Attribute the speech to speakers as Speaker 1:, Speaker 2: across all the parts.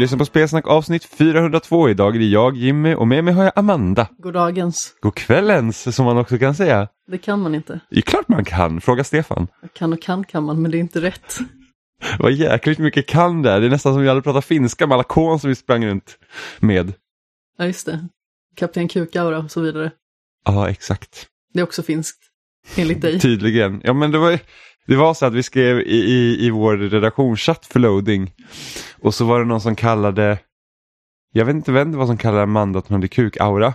Speaker 1: Lyssnar på Spelsnack avsnitt 402. Idag är det jag, Jimmy och med mig har jag Amanda.
Speaker 2: Goddagens.
Speaker 1: God kvällens som man också kan säga.
Speaker 2: Det kan man inte.
Speaker 1: Det är klart man kan, fråga Stefan.
Speaker 2: Kan och kan kan man, men det är inte rätt.
Speaker 1: Vad jäkligt mycket kan där. Det är nästan som vi hade pratat finska med alla kon som vi sprang runt med.
Speaker 2: Ja, just det. Kapten Kukaura och så vidare.
Speaker 1: Ja, exakt.
Speaker 2: Det är också finskt, enligt dig.
Speaker 1: Tydligen. Ja, men det var, det var så att vi skrev i, i, i vår redaktionschatt för loading och så var det någon som kallade, jag vet inte vem det var som kallade Amanda att hon hade kukaura.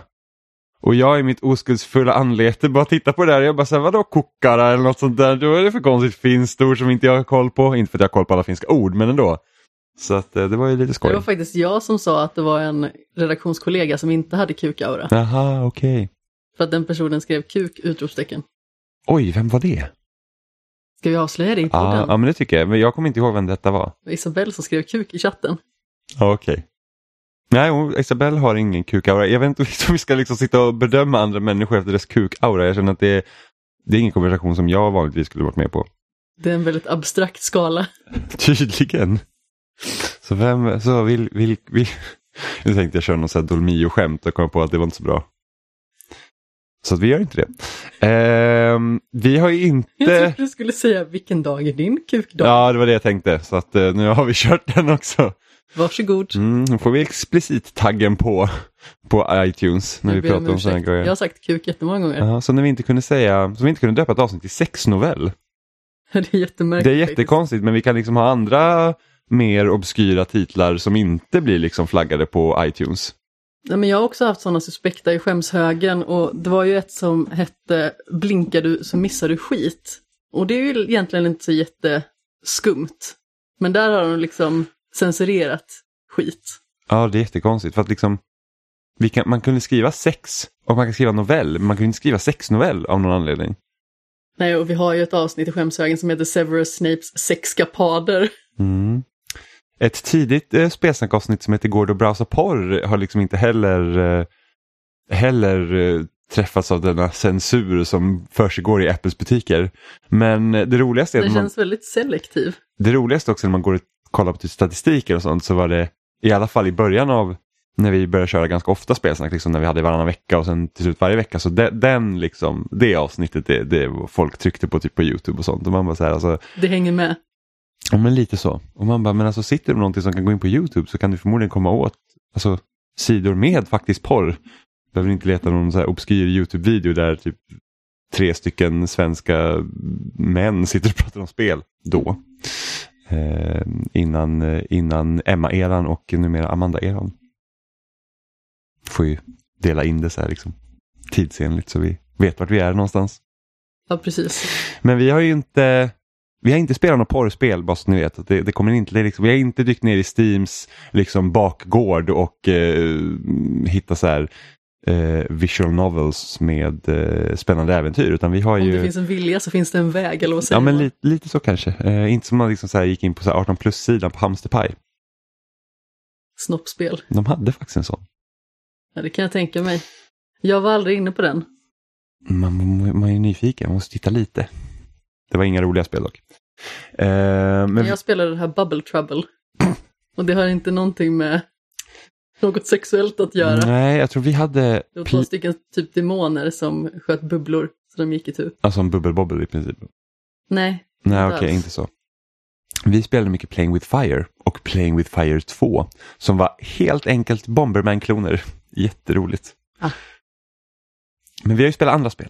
Speaker 1: Och jag i mitt oskuldsfulla anlete bara tittar på det där och jag bara säger vadå kokara eller något sånt där. Då är det för konstigt finskt ord som inte jag har koll på. Inte för att jag har koll på alla finska ord men ändå. Så att eh, det var ju lite skoj.
Speaker 2: Det var faktiskt jag som sa att det var en redaktionskollega som inte hade kukaura.
Speaker 1: Jaha, okej.
Speaker 2: För att den personen skrev kuk! utropstecken.
Speaker 1: Oj, vem var det?
Speaker 2: Ska vi avslöja det i podden?
Speaker 1: Ja, ja, men det tycker jag. Men jag kommer inte ihåg vem detta var.
Speaker 2: Isabelle som skrev kuk i chatten.
Speaker 1: Ja, Okej. Nej, hon, Isabelle har ingen kukaura. Jag vet inte om vi ska liksom sitta och bedöma andra människor efter deras kukaura. Jag känner att det är, det är ingen konversation som jag vanligtvis skulle varit med på.
Speaker 2: Det är en väldigt abstrakt skala.
Speaker 1: Tydligen. Så vem, så vill, vill, vill. Nu tänkte jag köra någon sån här Dolmio-skämt och kom på att det var inte så bra. Så att vi gör inte det. Ehm, vi har ju
Speaker 2: Jag
Speaker 1: inte...
Speaker 2: trodde du skulle säga vilken dag är din kukdag?
Speaker 1: Ja, det var det jag tänkte. Så att eh, nu har vi kört den också.
Speaker 2: Varsågod.
Speaker 1: Mm, nu får vi explicit-taggen på, på iTunes när
Speaker 2: Jag
Speaker 1: vi pratar om sådana
Speaker 2: ursäkt. Jag
Speaker 1: grejer.
Speaker 2: har sagt kuk jättemånga gånger.
Speaker 1: Ja, så när vi inte kunde säga, så vi inte kunde döpa ett avsnitt till sexnovell.
Speaker 2: Det är jättemärkligt.
Speaker 1: Det är jättekonstigt men vi kan liksom ha andra mer obskyra titlar som inte blir liksom flaggade på iTunes.
Speaker 2: Nej, men jag har också haft sådana suspekta i skämshögen och det var ju ett som hette Blinkar du så missar du skit. Och det är ju egentligen inte så jätteskumt. Men där har de liksom censurerat skit.
Speaker 1: Ja, det är jättekonstigt för att liksom kan, man kunde skriva sex och man kan skriva novell, men man kunde inte skriva sexnovell av någon anledning.
Speaker 2: Nej, och vi har ju ett avsnitt i skämshögen som heter Severus Snapes sexskapader.
Speaker 1: Mm. Ett tidigt eh, spelsnackavsnitt som heter Går det att browsa porr har liksom inte heller, eh, heller eh, träffats av denna censur som försiggår i Apples butiker. Men eh, det roligaste är
Speaker 2: Den
Speaker 1: att man,
Speaker 2: känns väldigt selektiv.
Speaker 1: det roligaste också när man går och kollar på typ statistiken och sånt så var det i alla fall i början av när vi började köra ganska ofta spelsnack, liksom när vi hade varannan vecka och sen till slut varje vecka. Så det, den liksom, det avsnittet, det, det folk tryckte på typ på YouTube och sånt. Och man bara så här, alltså,
Speaker 2: Det hänger med.
Speaker 1: Ja men lite så. Och man bara, men alltså sitter med någonting som kan gå in på YouTube så kan du förmodligen komma åt alltså, sidor med faktiskt porr. Behöver inte leta någon så här obskyr YouTube-video där typ tre stycken svenska män sitter och pratar om spel då. Eh, innan innan Emma-eran och numera Amanda-eran. Får ju dela in det så här liksom tidsenligt så vi vet vart vi är någonstans.
Speaker 2: Ja, precis.
Speaker 1: Men vi har ju inte vi har inte spelat något porrspel bara så ni vet. Att det, det kommer inte, det liksom, vi har inte dykt ner i Steams liksom, bakgård och eh, hittat så här eh, visual novels med eh, spännande äventyr. Utan vi har
Speaker 2: Om
Speaker 1: ju...
Speaker 2: det finns en vilja så finns det en väg, eller vad säger
Speaker 1: Ja men li, lite så kanske. Eh, inte som man liksom så här gick in på så här 18 plus-sidan på Hamsterpaj.
Speaker 2: Snoppspel.
Speaker 1: De hade faktiskt en sån.
Speaker 2: Ja, det kan jag tänka mig. Jag var aldrig inne på den.
Speaker 1: Man, man är ju nyfiken, man måste titta lite. Det var inga roliga spel dock. Eh, men
Speaker 2: jag spelade det här Bubble Trouble. Och det har inte någonting med något sexuellt att göra.
Speaker 1: Nej, jag tror vi hade
Speaker 2: Det var två stycken typ demoner som sköt bubblor, så de gick i tur.
Speaker 1: Alltså en bubbelbobbel i princip.
Speaker 2: Nej,
Speaker 1: Nej, okej,
Speaker 2: alls.
Speaker 1: inte så. Vi spelade mycket Playing with Fire och Playing with Fire 2 som var helt enkelt Bomberman-kloner. Jätteroligt.
Speaker 2: Ah.
Speaker 1: Men vi har ju spelat andra spel.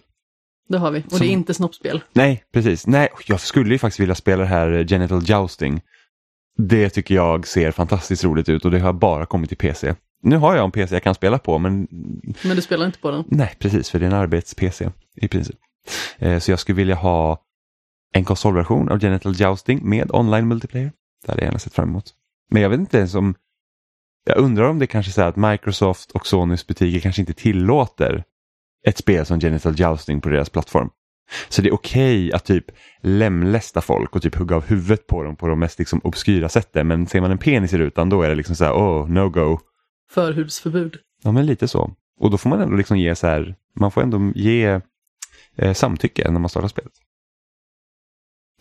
Speaker 2: Det har vi. Och
Speaker 1: Som-
Speaker 2: det är inte snoppspel.
Speaker 1: Nej, precis. Nej, jag skulle ju faktiskt vilja spela det här eh, Genital Jousting. Det tycker jag ser fantastiskt roligt ut och det har bara kommit till PC. Nu har jag en PC jag kan spela på men
Speaker 2: Men du spelar inte på den.
Speaker 1: Nej, precis, för det är en arbets-PC i princip. Eh, så jag skulle vilja ha en konsolversion av Genital Jousting med online multiplayer. Det hade jag gärna sett fram emot. Men jag vet inte ens om... Jag undrar om det kanske är så att Microsoft och Sonys butiker kanske inte tillåter ett spel som Genital Jousting på deras plattform. Så det är okej att typ lemlästa folk och typ hugga av huvudet på dem på de mest liksom obskyra sätten. Men ser man en penis i rutan då är det liksom så här, oh, no go.
Speaker 2: Förhudsförbud.
Speaker 1: Ja, men lite så. Och då får man ändå liksom ge så här, man får ändå ge eh, samtycke när man startar spelet.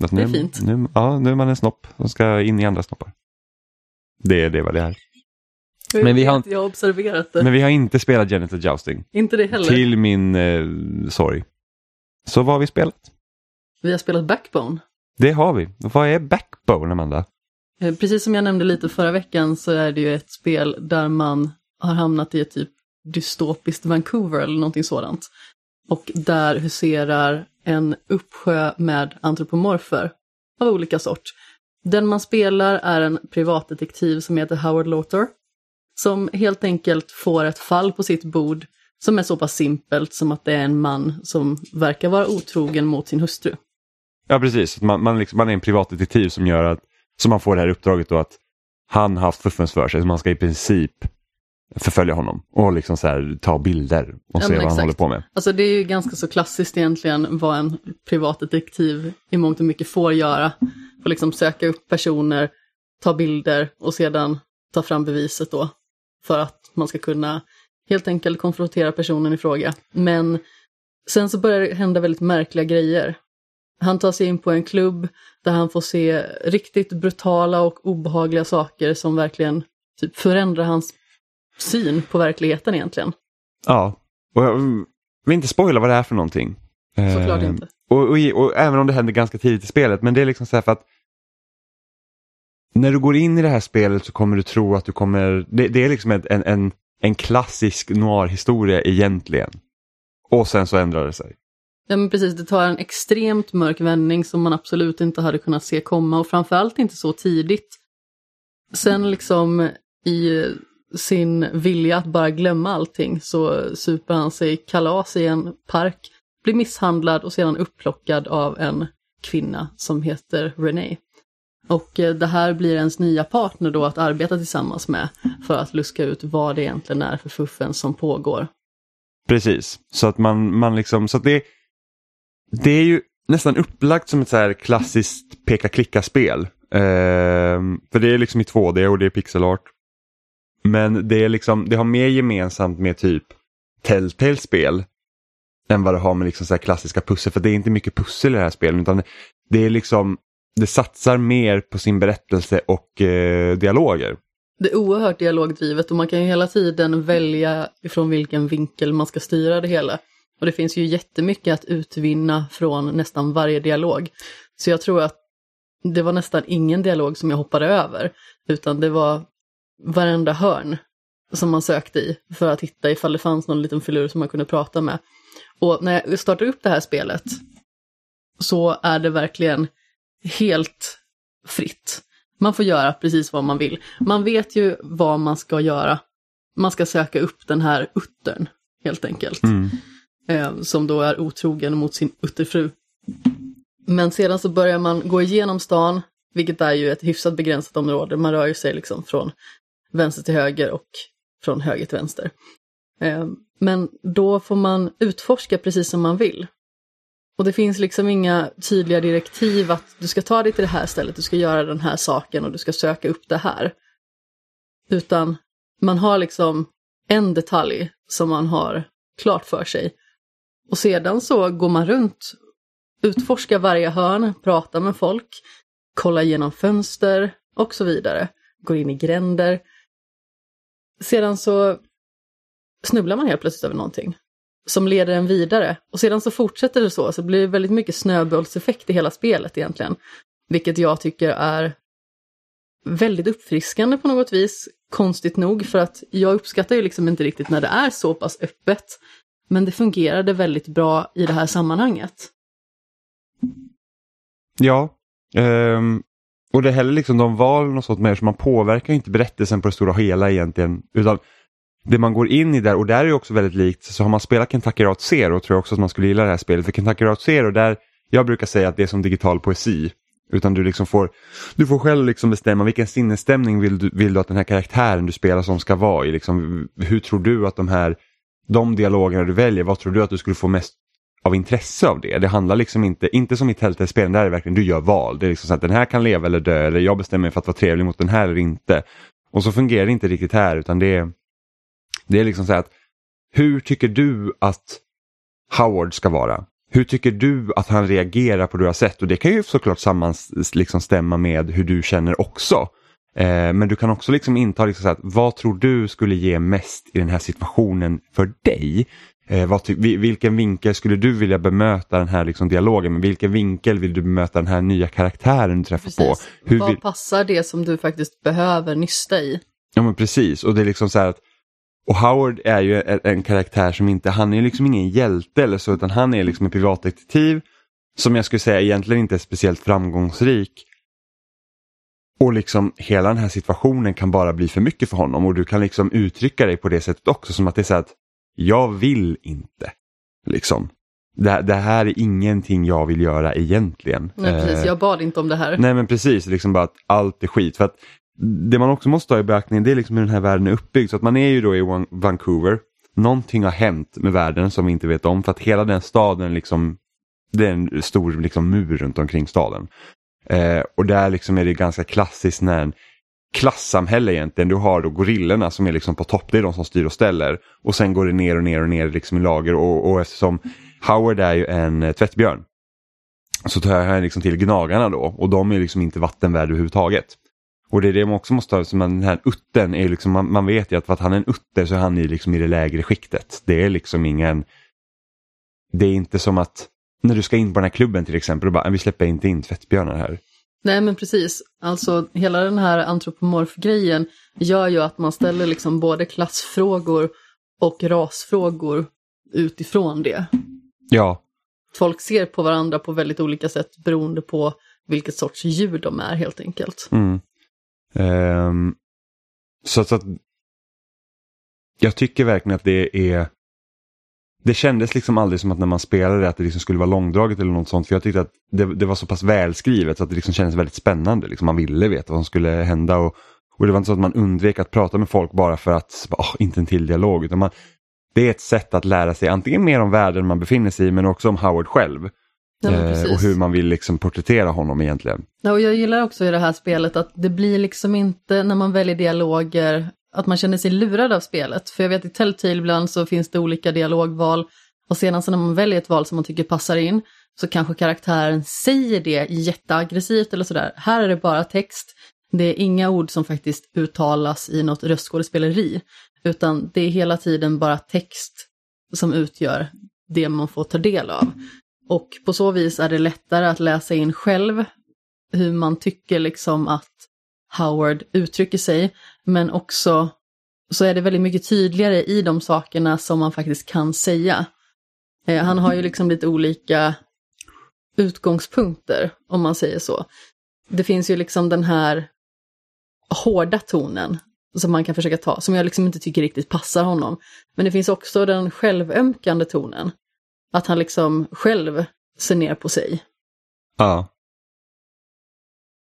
Speaker 1: Att
Speaker 2: Det är
Speaker 1: nu,
Speaker 2: fint.
Speaker 1: Nu, ja, nu är man en snopp som ska in i andra snoppar. Det är det vad det är. Men vi har
Speaker 2: Jag har observerat det.
Speaker 1: Men vi har inte spelat Genital Jousting.
Speaker 2: Inte det heller.
Speaker 1: Till min eh, sorg. Så vad har vi spelat?
Speaker 2: Vi har spelat Backbone.
Speaker 1: Det har vi. Vad är Backbone, Amanda?
Speaker 2: Eh, Precis som jag nämnde lite förra veckan så är det ju ett spel där man har hamnat i ett typ dystopiskt Vancouver eller någonting sådant. Och där huserar en uppsjö med antropomorfer av olika sort. Den man spelar är en privatdetektiv som heter Howard Lauter. Som helt enkelt får ett fall på sitt bord som är så pass simpelt som att det är en man som verkar vara otrogen mot sin hustru.
Speaker 1: Ja, precis. Man, man, liksom, man är en privatdetektiv som gör att, så man får det här uppdraget då att han har haft fuffens för sig, så man ska i princip förfölja honom och liksom så här, ta bilder och
Speaker 2: Ja,
Speaker 1: se vad han
Speaker 2: exakt.
Speaker 1: håller på med.
Speaker 2: Alltså det är ju ganska så klassiskt egentligen vad en privatdetektiv i mångt och mycket får göra. Får liksom söka upp personer, ta bilder och sedan ta fram beviset då. För att man ska kunna helt enkelt konfrontera personen i fråga. Men sen så börjar det hända väldigt märkliga grejer. Han tar sig in på en klubb där han får se riktigt brutala och obehagliga saker som verkligen typ förändrar hans syn på verkligheten egentligen.
Speaker 1: Ja, och jag vill inte spoila vad det är för någonting.
Speaker 2: Såklart
Speaker 1: Eh,
Speaker 2: inte.
Speaker 1: Och, och, och även om det händer ganska tidigt i spelet, men det är liksom så här för att när du går in i det här spelet så kommer du tro att du kommer, det, det är liksom en, en, en, klassisk noir-historia egentligen. Och sen så ändrar det sig.
Speaker 2: Ja men precis, det tar en extremt mörk vändning som man absolut inte hade kunnat se komma och framförallt inte så tidigt. Sen liksom i sin vilja att bara glömma allting så super han sig kalas i en park, blir misshandlad och sedan upplockad av en kvinna som heter Renee. Och eh, det här blir ens nya partner då att arbeta tillsammans med för att luska ut vad det egentligen är för fuffen som pågår.
Speaker 1: Precis, så att man, man liksom, så att det, det är ju nästan upplagt som ett så här klassiskt peka-klicka-spel. Eh, för det är liksom i 2D och det är pixelart. Men det är liksom, det har mer gemensamt med typ Telltale-spel än vad det har med liksom så här klassiska pussel. För det är inte mycket pussel i det här spelet utan det är liksom, det satsar mer på sin berättelse och eh, dialoger.
Speaker 2: Det är oerhört dialogdrivet och man kan ju hela tiden välja ifrån vilken vinkel man ska styra det hela. Och det finns ju jättemycket att utvinna från nästan varje dialog. Så jag tror att det var nästan ingen dialog som jag hoppade över, utan det var varenda hörn som man sökte i för att hitta ifall det fanns någon liten filur som man kunde prata med. Och när jag startar upp det här spelet så är det verkligen helt fritt. Man får göra precis vad man vill. Man vet ju vad man ska göra. Man ska söka upp den här uttern, helt enkelt.
Speaker 1: Mm.
Speaker 2: Eh, som då är otrogen mot sin utterfru. Men sedan så börjar man gå igenom stan, vilket är ju ett hyfsat begränsat område. Man rör ju sig liksom från vänster till höger och från höger till vänster. Eh, men då får man utforska precis som man vill. Och det finns liksom inga tydliga direktiv att du ska ta dig till det här stället, du ska göra den här saken och du ska söka upp det här. Utan man har liksom en detalj som man har klart för sig. Och sedan så går man runt, utforskar varje hörn, pratar med folk, kollar genom fönster och så vidare. Går in i gränder. Sedan så snubblar man helt plötsligt över någonting som leder en vidare. Och sedan så fortsätter det så, så blir det väldigt mycket snöbollseffekt i hela spelet egentligen. Vilket jag tycker är väldigt uppfriskande på något vis. Konstigt nog, för att jag uppskattar ju liksom inte riktigt när det är så pass öppet. Men det fungerade väldigt bra i det här sammanhanget.
Speaker 1: Ja, um, och det är heller liksom de valen och sånt med som man påverkar inte berättelsen på det stora hela egentligen. Utan det man går in i där, och där är också väldigt likt, så har man spelat Kentucky Route Zero tror jag också att man skulle gilla det här spelet. För Kentucky Route Zero, där, jag brukar säga att det är som digital poesi. Utan du liksom får, du får själv liksom bestämma vilken sinnesstämning vill du, vill du att den här karaktären du spelar som ska vara i. Liksom, hur tror du att de här, de dialogerna du väljer, vad tror du att du skulle få mest av intresse av det. Det handlar liksom inte, inte som i Telltale-spelen, där är det verkligen du gör val. Det är liksom så att den här kan leva eller dö eller jag bestämmer mig för att vara trevlig mot den här eller inte. Och så fungerar det inte riktigt här utan det är, det är liksom så här att hur tycker du att Howard ska vara? Hur tycker du att han reagerar på det du har sett? Och det kan ju såklart sammans liksom stämma med hur du känner också. Eh, men du kan också liksom inta liksom så att, vad tror du skulle ge mest i den här situationen för dig? Eh, vad vilken vinkel skulle du vilja bemöta den här liksom dialogen med? Vilken vinkel vill du bemöta den här nya karaktären du träffar på?
Speaker 2: Precis.
Speaker 1: Hur
Speaker 2: Vad
Speaker 1: vill...
Speaker 2: passar det som du faktiskt behöver nysta i?
Speaker 1: Ja men precis och det är liksom så här att och Howard är ju en, en karaktär som inte, han är liksom ingen hjälte eller så utan han är liksom en privatdetektiv som jag skulle säga egentligen inte är speciellt framgångsrik. Och liksom hela den här situationen kan bara bli för mycket för honom och du kan liksom uttrycka dig på det sättet också som att det är så att jag vill inte. Liksom. Det, det här är ingenting jag vill göra egentligen.
Speaker 2: Nej, precis.
Speaker 1: Eh,
Speaker 2: Jag bad inte om det här.
Speaker 1: Nej men precis, liksom bara att allt är skit. För att det man också måste ha i beaktning det är liksom hur den här världen är uppbyggd. Så att man är ju då i Vancouver. Någonting har hänt med världen som vi inte vet om för att hela den staden liksom det är en stor liksom, mur runt omkring staden. Eh, och där liksom är det ganska klassiskt när en klassamhälle egentligen. Du har då gorillorna som är liksom på topp, det är de som styr och ställer. Och sen går det ner och ner och ner liksom i lager och, och eftersom Howard är ju en eh, tvättbjörn så tar jag liksom till gnagarna då och de är liksom inte vattenvärda överhuvudtaget. Och det är det man också måste ha, som den här utten är liksom, man, man vet ju att för att han är en utter så är han liksom i det lägre skiktet. Det är liksom ingen, det är inte som att när du ska in på den här klubben till exempel och bara, vi släpper inte in tvättbjörnar här.
Speaker 2: Nej men precis, alltså hela den här antropomorf-grejen gör ju att man ställer liksom både klassfrågor och rasfrågor utifrån det.
Speaker 1: Ja,
Speaker 2: Folk ser på varandra på väldigt olika sätt beroende på vilket sorts djur de är helt enkelt.
Speaker 1: Mm. Ehm, så, så att jag tycker verkligen att det är det kändes liksom aldrig som att när man spelade att det liksom skulle vara långdraget eller något sånt. För jag tyckte att det, det var så pass välskrivet så att det liksom kändes väldigt spännande. Liksom man ville veta vad som skulle hända. Och, och det var inte så att man undvek att prata med folk bara för att, oh, inte en till dialog. Utan man, det är ett sätt att lära sig antingen mer om världen man befinner sig i men också om Howard själv.
Speaker 2: Ja,
Speaker 1: Eh, och hur man vill liksom porträttera honom egentligen.
Speaker 2: Ja, och jag gillar också i det här spelet att det blir liksom inte när man väljer dialoger att man känner sig lurad av spelet. För jag vet i Telltale ibland så finns det olika dialogval och sedan så när man väljer ett val som man tycker passar in så kanske karaktären säger det jätteaggressivt eller sådär. Här är det bara text. Det är inga ord som faktiskt uttalas i något röstskådespeleri. Utan det är hela tiden bara text som utgör det man får ta del av. Och på så vis är det lättare att läsa in själv hur man tycker liksom att Howard uttrycker sig. Men också så är det väldigt mycket tydligare i de sakerna som man faktiskt kan säga. Eh, han har ju liksom lite olika utgångspunkter, om man säger så. Det finns ju liksom den här hårda tonen som man kan försöka ta, som jag liksom inte tycker riktigt passar honom. Men det finns också den självömkande tonen. Att han liksom själv ser ner på sig.
Speaker 1: Ja.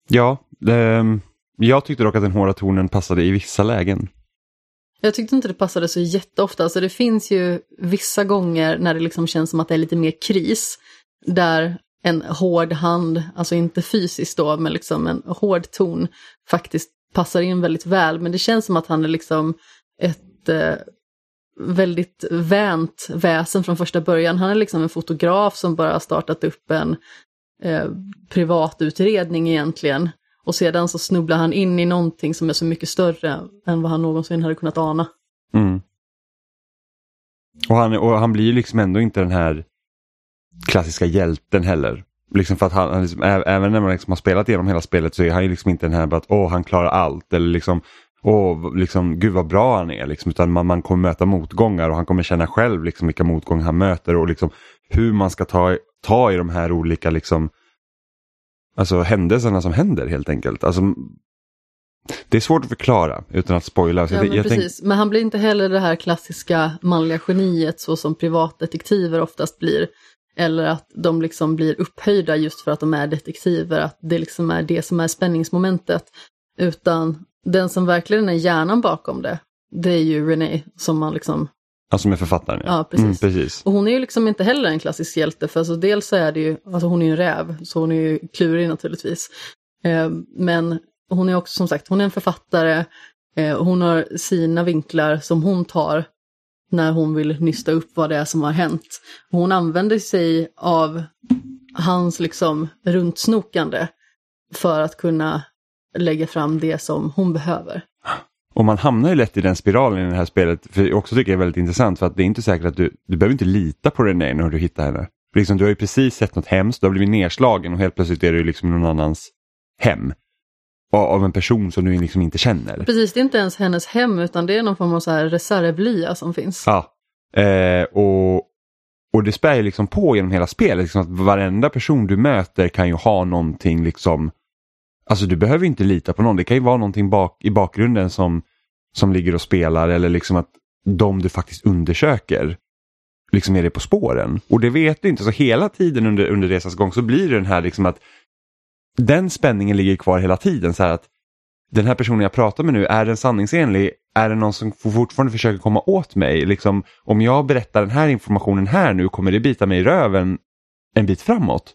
Speaker 1: Ja, ehm, jag tyckte dock att den hårda tonen passade i vissa lägen.
Speaker 2: Jag tyckte inte det passade så jätteofta, alltså det finns ju vissa gånger när det liksom känns som att det är lite mer kris. Där en hård hand, alltså inte fysiskt då, men liksom en hård ton faktiskt passar in väldigt väl. Men det känns som att han är liksom ett eh, väldigt vänt väsen från första början. Han är liksom en fotograf som bara har startat upp en eh, privatutredning egentligen. Och sedan så snubblar han in i någonting som är så mycket större än vad han någonsin hade kunnat ana.
Speaker 1: Mm. Och, han, och han blir ju liksom ändå inte den här klassiska hjälten heller. Liksom för att han, han liksom, även när man liksom har spelat igenom hela spelet så är han ju liksom inte den här bara att åh han klarar allt eller liksom åh liksom gud vad bra han är liksom utan man, man kommer möta motgångar och han kommer känna själv liksom vilka motgångar han möter och liksom hur man ska ta, ta i de här olika liksom alltså händelserna som händer helt enkelt. Alltså, det är svårt att förklara utan att spoila.
Speaker 2: Ja, men,
Speaker 1: tänk-
Speaker 2: precis. men han blir inte heller det här klassiska manliga geniet så som privatdetektiver oftast blir. Eller att de liksom blir upphöjda just för att de är detektiver, att det liksom är det som är spänningsmomentet. Utan den som verkligen är hjärnan bakom det, det är ju Renee som man liksom
Speaker 1: Alltså med författaren
Speaker 2: Ja, precis.
Speaker 1: Mm, precis.
Speaker 2: Och hon är ju liksom inte heller en klassisk hjälte, för alltså dels så är det ju, alltså hon är ju en räv, så hon är ju klurig naturligtvis. Eh, men hon är också som sagt, hon är en författare, eh, och hon har sina vinklar som hon tar när hon vill nysta upp vad det är som har hänt. Och hon använder sig av hans liksom runtsnokande för att kunna lägga fram det som hon behöver.
Speaker 1: Och man hamnar ju lätt i den spiralen i det här spelet, för jag också tycker det är väldigt intressant för att det är inte säkert att du, du behöver inte lita på René när du hittar henne. För liksom, du har ju precis sett något hemskt, du har blivit nedslagen och helt plötsligt är du liksom någon annans hem. Av en person som du liksom inte känner.
Speaker 2: Precis, det är inte ens hennes hem utan det är någon form av så här reservlya som finns.
Speaker 1: Ja, eh, och, och det spär ju liksom på genom hela spelet. Liksom att varenda person du möter kan ju ha någonting liksom Alltså du behöver inte lita på någon. Det kan ju vara någonting bak, i bakgrunden som, som ligger och spelar eller liksom att de du faktiskt undersöker liksom är det på spåren. Och det vet du inte. Så hela tiden under, under resans gång så blir det den här liksom att den spänningen ligger kvar hela tiden. så att Den här personen jag pratar med nu, är den sanningsenlig? Är det någon som fortfarande försöker komma åt mig? Liksom, om jag berättar den här informationen här nu, kommer det bita mig i röven en bit framåt?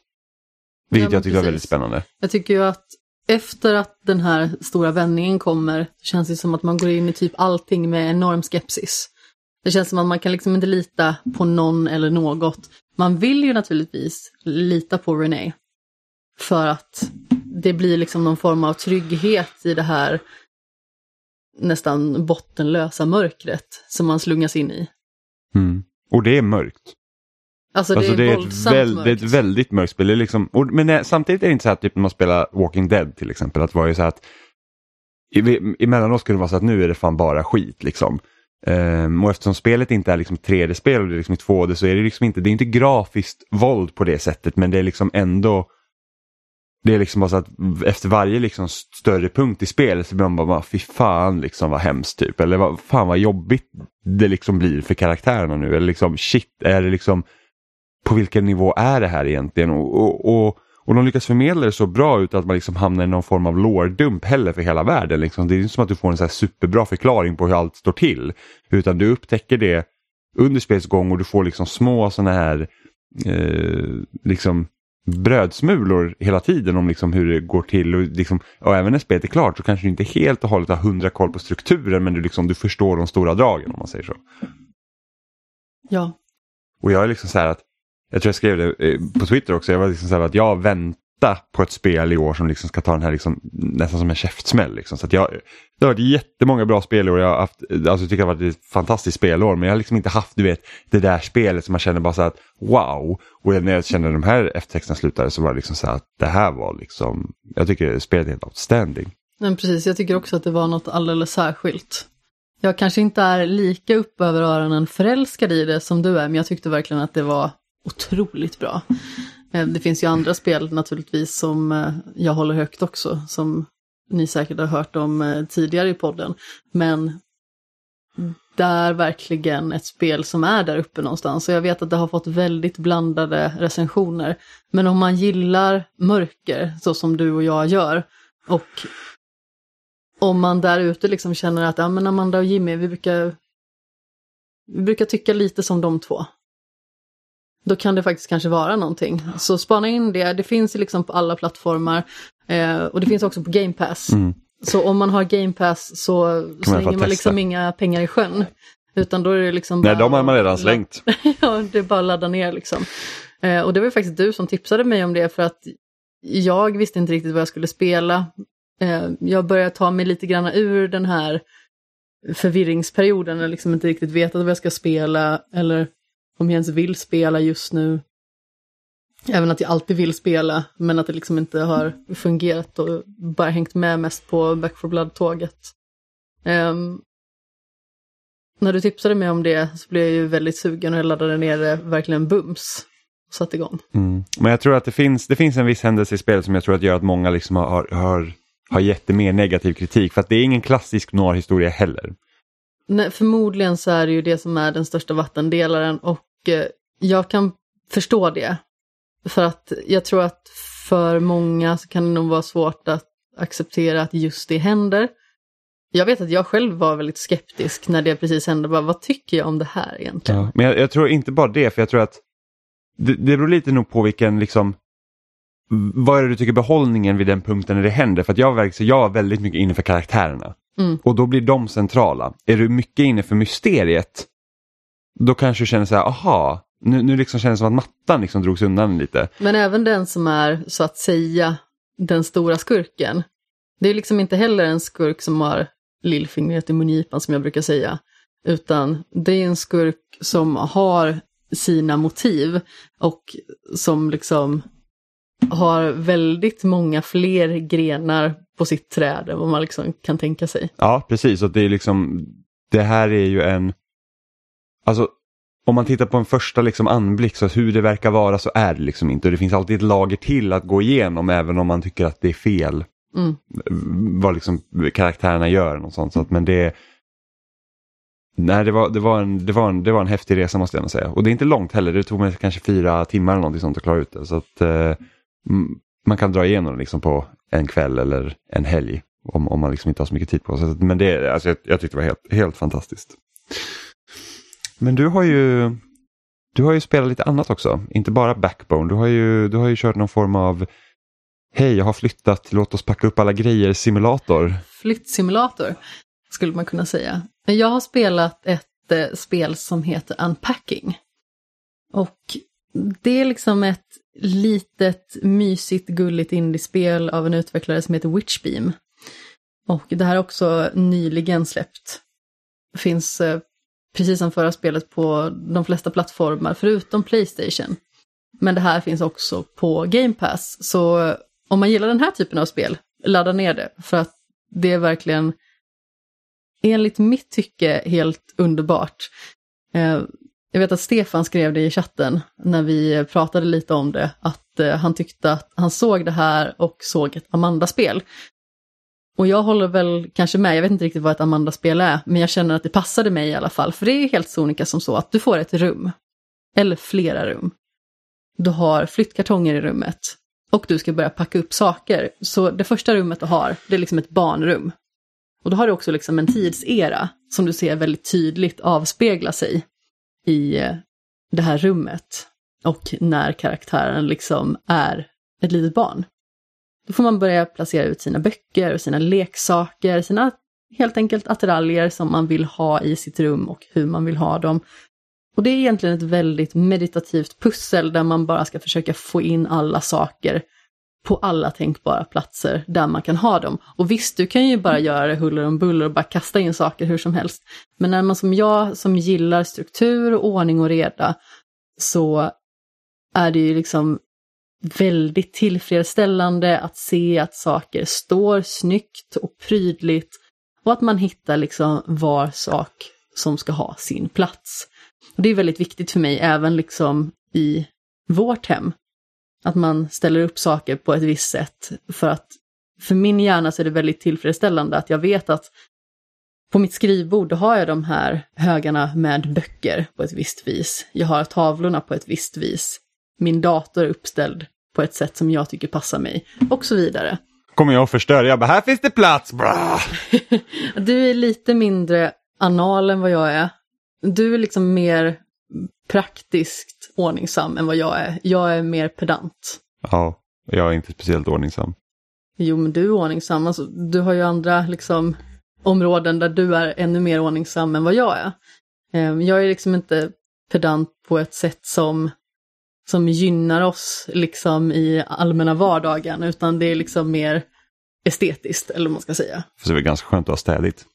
Speaker 1: Vilket
Speaker 2: Ja,
Speaker 1: jag tyckte var
Speaker 2: precis.
Speaker 1: väldigt spännande.
Speaker 2: Jag tycker ju att efter att den här stora vändningen kommer känns det som att man går in i typ allting med enorm skepsis. Det känns som att man kan liksom inte lita på någon eller något. Man vill ju naturligtvis lita på René. För att det blir liksom någon form av trygghet i det här nästan bottenlösa mörkret som man slungas in i.
Speaker 1: Mm. Och det är mörkt.
Speaker 2: Alltså det
Speaker 1: Alltså
Speaker 2: är
Speaker 1: det, är ett
Speaker 2: våldsamt
Speaker 1: väl, det är ett väldigt mörkt spel. Det är liksom, och, men eh, samtidigt är det inte så här typ när man spelar Walking Dead till exempel. Att det var ju så här att i- emellanåt skulle det vara så att nu är det fan bara skit liksom. Ehm, och eftersom spelet inte är liksom 3D-spel och det är liksom i 2D så är det liksom inte, det är inte grafiskt våld på det sättet men det är liksom ändå det är liksom bara så att efter varje liksom större punkt i spelet så blir man bara, fy fan liksom vad hemskt typ. Eller vad fan vad jobbigt det liksom blir för karaktärerna nu. Eller liksom shit, är det liksom på vilken nivå är det här egentligen? Och, och, och, och de lyckas förmedla det så bra ut att man liksom hamnar i någon form av lårdump heller för hela världen. Liksom. Det är inte som att du får en så här superbra förklaring på hur allt står till. Utan du upptäcker det under spelets gång och du får liksom små sådana här eh, liksom brödsmulor hela tiden om liksom hur det går till. Och, liksom, och även när spelet är klart så kanske du inte helt och hållet har hundra koll på strukturen men du, liksom, du förstår de stora dragen om man säger så.
Speaker 2: Ja,
Speaker 1: Och jag är liksom så här att, jag tror jag skrev det eh, på Twitter också, jag var liksom så här att jag väntar på ett spel i år som liksom ska ta den här liksom, nästan som en käftsmäll. Liksom. Så att jag, det har varit jättemånga bra spelår, jag har haft, alltså jag tycker det har varit ett fantastiskt spelår men jag har liksom inte haft du vet, det där spelet som man känner bara så här att wow. Och när jag kände de här eftertexterna slutade så var det liksom så här att det här var liksom, jag tycker spelet är helt outstanding.
Speaker 2: men precis. Jag tycker också att det var något alldeles särskilt. Jag kanske inte är lika upp över öronen förälskad i det som du är, men jag tyckte verkligen att det var otroligt bra. Eh, det finns ju andra spel naturligtvis som eh, jag håller högt också, som ni säkert har hört om eh, tidigare i podden. Men det är verkligen ett spel som är där uppe någonstans. Och jag vet att det har fått väldigt blandade recensioner. Men om man gillar mörker, så som du och jag gör, och om man där ute liksom känner att ja, men Amanda och Jimmy, vi brukar, vi brukar tycka lite som de två. Då kan det faktiskt kanske vara någonting. Så spana in det, det finns liksom på alla plattformar. Eh, och det finns också på Game Pass.
Speaker 1: Mm.
Speaker 2: Så om man har Game Pass så slänger man liksom inga pengar i sjön. Utan då är det liksom
Speaker 1: Nej, de har man redan slängt.
Speaker 2: ja, det är bara att ladda ner liksom. Eh, och det var ju faktiskt du som tipsade mig om det för att jag visste inte riktigt vad jag skulle spela. Eh, jag började ta mig lite grann ur den här förvirringsperioden, och liksom inte riktigt veta vad jag ska spela eller om jag ens vill spela just nu. Även att jag alltid vill spela, men att det liksom inte har fungerat och bara hängt med mest på Back for Blood-tåget. Um, när du tipsade mig om det så blev jag ju väldigt sugen och jag laddade ner det verkligen bums. Och satte igång.
Speaker 1: Mm. Men jag tror att det finns, det finns en viss händelse i spelet som jag tror att gör att många liksom har, har, har gett det mer negativ kritik. För att det är ingen klassisk noir-historia heller.
Speaker 2: Nej, förmodligen så är det ju det som är den största vattendelaren och eh, jag kan förstå det. För att jag tror att för många så kan det nog vara svårt att acceptera att just det händer. Jag vet att jag själv var väldigt skeptisk när det precis hände. Bara, vad tycker jag om det här egentligen?
Speaker 1: Ja. Men jag, jag tror inte bara det, för jag tror att det, det beror lite nog på vilken liksom vad är det du tycker behållningen vid den punkten när det händer? För att jag, verkligen, jag var väldigt mycket inne för karaktärerna.
Speaker 2: Mm.
Speaker 1: Och då blir de centrala. Är du mycket inne för mysteriet, då kanske du känner så här, aha, nu, nu liksom känns det som att mattan liksom drogs undan lite.
Speaker 2: Men även den som är så att säga den stora skurken Det är liksom inte heller en skurk som har lillfingret i mungipan som jag brukar säga. Utan det är en skurk som har sina motiv och som liksom har väldigt många fler grenar på sitt träd än vad man liksom kan tänka sig.
Speaker 1: Ja, precis. Och det, är liksom, det här är ju en... Alltså, om man tittar på en första liksom anblick, så hur det verkar vara så är det liksom inte. Och det finns alltid ett lager till att gå igenom även om man tycker att det är fel.
Speaker 2: Mm.
Speaker 1: Vad liksom karaktärerna gör. Och sånt. Så att, men det, Nej, det var, det, var en, det, var en, det var en häftig resa måste jag säga. Och det är inte långt heller, det tog mig kanske fyra timmar eller någonting sånt att klara ut det. Så att eh, Mm, man kan dra igenom liksom på en kväll eller en helg om, om man liksom inte har så mycket tid på sig. Men det, alltså, jag, jag tyckte det var helt, helt fantastiskt. Men du har ju du har ju spelat lite annat också, inte bara Backbone. Du har ju, du har ju kört någon form av Hej, jag har flyttat, låt oss packa upp alla grejer simulator.
Speaker 2: Flyttsimulator skulle man kunna säga. Jag har spelat ett eh, spel som heter Unpacking. Och det är liksom ett litet mysigt gulligt indiespel av en utvecklare som heter Witchbeam. Och det här är också nyligen släppt. Det finns eh, precis som förra spelet på de flesta plattformar förutom Playstation. Men det här finns också på Game Pass. Så eh, om man gillar den här typen av spel, ladda ner det. För att det är verkligen enligt mitt tycke helt underbart. Eh, jag vet att Stefan skrev det i chatten när vi pratade lite om det, att eh, han tyckte att han såg det här och såg ett Amanda-spel. Och jag håller väl kanske med, jag vet inte riktigt vad ett Amanda-spel är, men jag känner att det passade mig i alla fall. För det är helt sonika som så att du får ett rum, eller flera rum. Du har flyttkartonger i rummet och du ska börja packa upp saker. Så det första rummet du har, det är liksom ett barnrum. Och då har du också liksom en tidsera som du ser väldigt tydligt avspegla sig i det här rummet. Och när karaktären liksom är ett litet barn. Då får man börja placera ut sina böcker och sina leksaker, sina helt enkelt attiraljer som man vill ha i sitt rum och hur man vill ha dem. Och det är egentligen ett väldigt meditativt pussel där man bara ska försöka få in alla saker på alla tänkbara platser där man kan ha dem. Och visst, du kan ju bara göra det huller om buller och bara kasta in saker hur som helst. Men när man som jag, som gillar struktur, och ordning och reda, så är det ju liksom väldigt tillfredsställande att se att saker står snyggt och prydligt och att man hittar liksom var sak som ska ha sin plats. Och det är väldigt viktigt för mig även liksom i vårt hem. Att man ställer upp saker på ett visst sätt för att för min hjärna så är det väldigt tillfredsställande att jag vet att på mitt skrivbord har jag de här högarna med böcker på ett visst vis. Jag har tavlorna på ett visst vis. Min dator är uppställd på ett sätt som jag tycker passar mig och så vidare.
Speaker 1: Kommer jag att förstöra? Jag bara, här finns det plats! Bra!
Speaker 2: du är lite mindre anal än vad jag är. Du är liksom mer praktiskt ordningsam än vad jag är. Jag är mer pedant.
Speaker 1: Ja, jag är inte speciellt ordningsam.
Speaker 2: Jo, men du är ordningsam. Alltså, du har ju andra liksom, områden där du är ännu mer ordningsam än vad jag är. Ehm, jag är liksom inte pedant på ett sätt som, som gynnar oss liksom i allmänna vardagen, utan det är liksom mer estetiskt, eller vad man ska säga.
Speaker 1: För det är väl ganska skönt att ha städigt.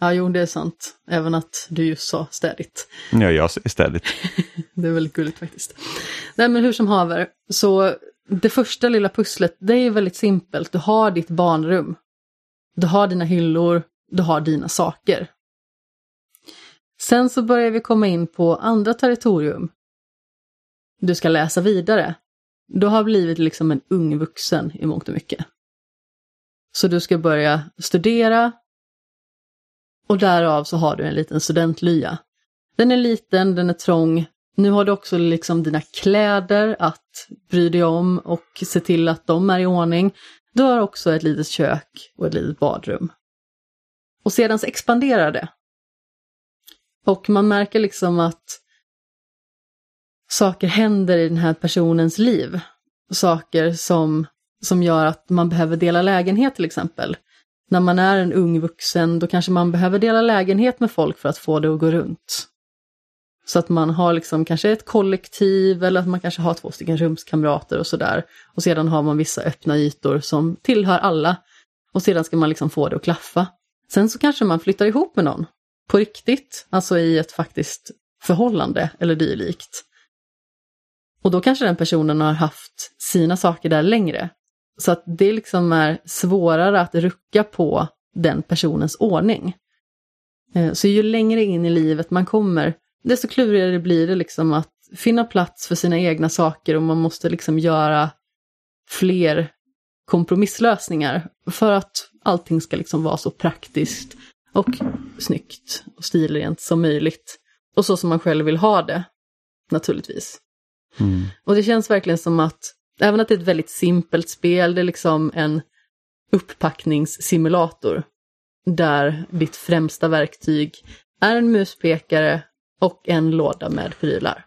Speaker 2: Ja, jo, det är sant. Även att du just sa städigt.
Speaker 1: Ja, jag säger städigt.
Speaker 2: det är väldigt gulligt faktiskt. Nej, men hur som haver, så det första lilla pusslet, det är väldigt simpelt. Du har ditt barnrum. Du har dina hyllor, du har dina saker. Sen så börjar vi komma in på andra territorium. Du ska läsa vidare. Du har blivit liksom en ung vuxen i mångt och mycket. Så du ska börja studera, och därav så har du en liten studentlya. Den är liten, den är trång. Nu har du också liksom dina kläder att bry dig om och se till att de är i ordning. Du har också ett litet kök och ett litet badrum. Och sedan så expanderar det. Och man märker liksom att saker händer i den här personens liv. Saker som, som gör att man behöver dela lägenhet till exempel när man är en ung vuxen, då kanske man behöver dela lägenhet med folk för att få det att gå runt. Så att man har liksom kanske ett kollektiv eller att man kanske har två stycken rumskamrater och sådär. Och sedan har man vissa öppna ytor som tillhör alla. Och sedan ska man liksom få det att klaffa. Sen så kanske man flyttar ihop med någon på riktigt, alltså i ett faktiskt förhållande eller dylikt. Och då kanske den personen har haft sina saker där längre. Så att det liksom är svårare att rucka på den personens ordning. Eh, så ju längre in i livet man kommer, desto klurigare blir det liksom att finna plats för sina egna saker och man måste liksom göra fler kompromisslösningar för att allting ska liksom vara så praktiskt och snyggt och stilrent som möjligt. Och så som man själv vill ha det, naturligtvis.
Speaker 1: Mm.
Speaker 2: Och det känns verkligen som att, även att det är ett väldigt simpelt spel, det är liksom en upppackningssimulator. Där ditt främsta verktyg är en muspekare och en låda med prylar.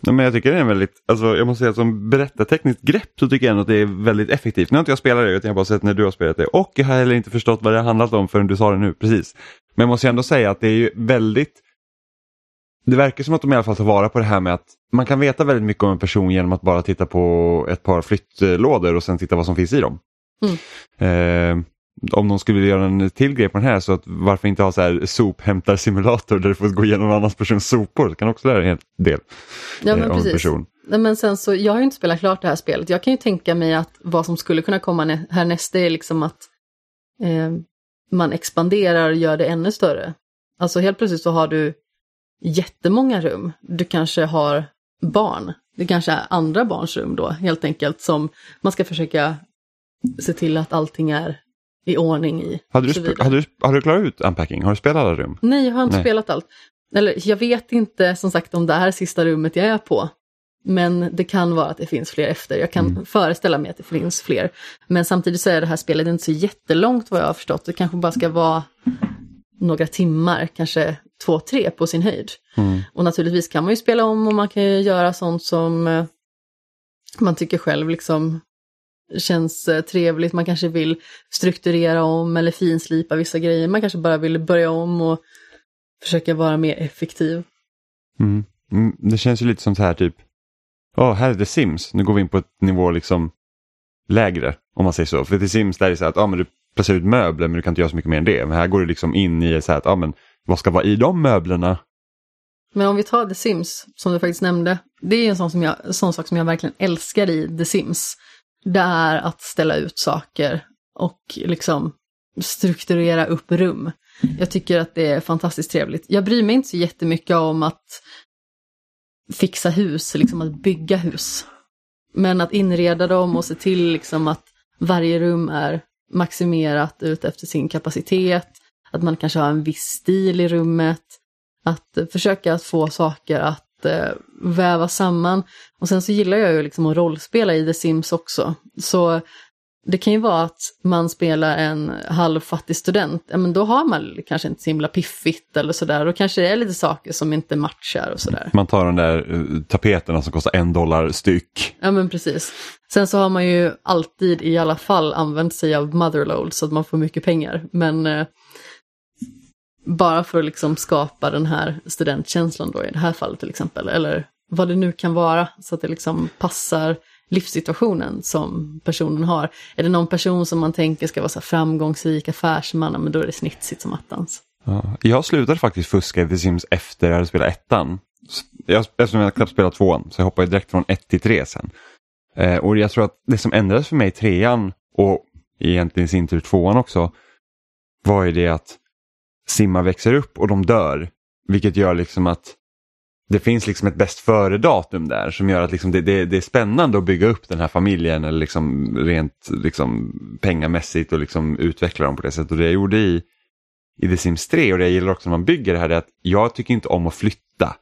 Speaker 1: Ja, men jag tycker det är en väldigt, alltså jag måste säga som berättartekniskt grepp så tycker jag ändå att det är väldigt effektivt. Nu har inte jag spelat det utan jag har bara sett när du har spelat det och jag har heller inte förstått vad det har handlat om förrän du sa det nu, precis. Men jag måste ändå säga att det är ju väldigt, det verkar som att de i alla fall tar vara på det här med att man kan veta väldigt mycket om en person genom att bara titta på ett par flyttlådor och sen titta vad som finns i dem. Eh, om de skulle göra en till grej på den här så att varför inte ha så här sophämtarsimulator där du får gå igenom en annan persons sopor. Du kan också lära dig en del
Speaker 2: Ja, men
Speaker 1: eh, om en
Speaker 2: precis.
Speaker 1: person.
Speaker 2: Nej, men sen så, jag har ju inte spelat klart det här spelet. Jag kan ju tänka mig att vad som skulle kunna komma nä- härnäst är liksom att eh, man expanderar och gör det ännu större. Alltså helt plötsligt så har du jättemånga rum. Du kanske har barn. Det kanske är andra barns rum då, helt enkelt, som man ska försöka se till att allting är i ordning i.
Speaker 1: Hade du, sp- hade, du, har du klarat ut unpacking? Har du spelat alla rum?
Speaker 2: Nej, jag har inte
Speaker 1: Nej.
Speaker 2: spelat allt. Eller jag vet inte som sagt om det här är sista rummet jag är på. Men det kan vara att det finns fler efter. Jag kan
Speaker 1: Mm.
Speaker 2: föreställa mig att det finns fler. Men samtidigt så är det här spelet inte så jättelångt vad jag har förstått. Det kanske bara ska vara några timmar, kanske två, tre på sin höjd.
Speaker 1: Mm.
Speaker 2: Och naturligtvis kan man ju spela om och man kan ju göra sånt som eh, man tycker själv liksom känns eh, trevligt. Man kanske vill strukturera om eller finslipa vissa grejer. Man kanske bara vill börja om och försöka vara mer effektiv.
Speaker 1: Mm. Mm, det känns ju lite som så här typ, ja här är The Sims, nu går vi in på ett nivå liksom lägre om man säger så. För The Sims där är det så att ja, men du placera ut möbler men du kan inte göra så mycket mer än det. Men här går du liksom in i så här att ja, men vad ska vara i de möblerna?
Speaker 2: Men om vi tar The Sims, som du faktiskt nämnde, det är en sån, som jag, sån sak som jag verkligen älskar i The Sims. Det är att ställa ut saker och liksom strukturera upp rum. Jag tycker att det är fantastiskt trevligt. Jag bryr mig inte så jättemycket om att fixa hus, liksom att bygga hus. Men att inreda dem och se till liksom att varje rum är maximerat ut efter sin kapacitet. Att man kanske har en viss stil i rummet. Att försöka att få saker att eh, väva samman. Och sen så gillar jag ju liksom att rollspela i The Sims också. Så det kan ju vara att man spelar en halvfattig student, ja men då har man kanske inte så himla piffigt eller sådär. Och kanske det är lite saker som inte matchar och sådär.
Speaker 1: Man tar de där eh, tapeterna som kostar en dollar styck.
Speaker 2: Ja men precis. Sen så har man ju alltid i alla fall använt sig av Motherload så att man får mycket pengar. Men eh, bara för att liksom skapa den här studentkänslan då i det här fallet till exempel. Eller vad det nu kan vara så att det liksom passar livssituationen som personen har. Är det någon person som man tänker ska vara så framgångsrik affärsman, men då är det snitsigt som attans.
Speaker 1: Ja. Jag slutade faktiskt fuska i The Sims efter jag hade spelat ettan. Jag, eftersom jag knappt spelat tvåan så jag hoppade direkt från ett till tre sen. Eh, och jag tror att det som ändrades för mig i trean och egentligen i sin tur tvåan också var ju det att Simma växer upp och de dör. Vilket gör liksom att det finns liksom ett bäst före-datum där som gör att liksom det, det, det är spännande att bygga upp den här familjen eller liksom rent liksom pengamässigt och liksom utveckla dem på det sättet. Och det jag gjorde i, i The Sims 3 och det jag gillar också när man bygger det här är att jag tycker inte om att flytta.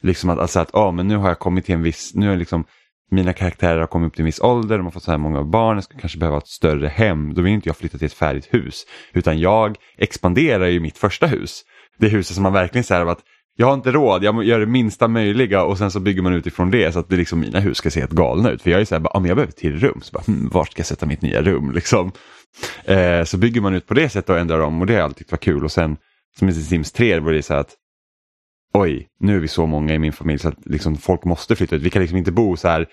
Speaker 1: Liksom att, alltså att ah, men nu har jag kommit till en viss, nu är liksom mina karaktärer har kommit upp till en viss ålder, de har fått så här många barn, jag ska kanske behöva ett större hem. Då vill inte jag flytta till ett färdigt hus. Utan jag expanderar ju mitt första hus. Det huset som man verkligen säger att jag har inte råd, jag gör det minsta möjliga och sen så bygger man utifrån det så att det liksom, mina hus ska se helt galna ut. För jag är så här, bara, ah, men jag behöver ett till rum, så bara, hm, vart ska jag sätta mitt nya rum? Liksom. Eh, så bygger man ut på det sättet och ändrar om och det har jag alltid tyckt kul. Och sen som i Sims 3 var det så här att oj, nu är vi så många i min familj så att liksom, folk måste flytta ut. Vi kan liksom inte bo så här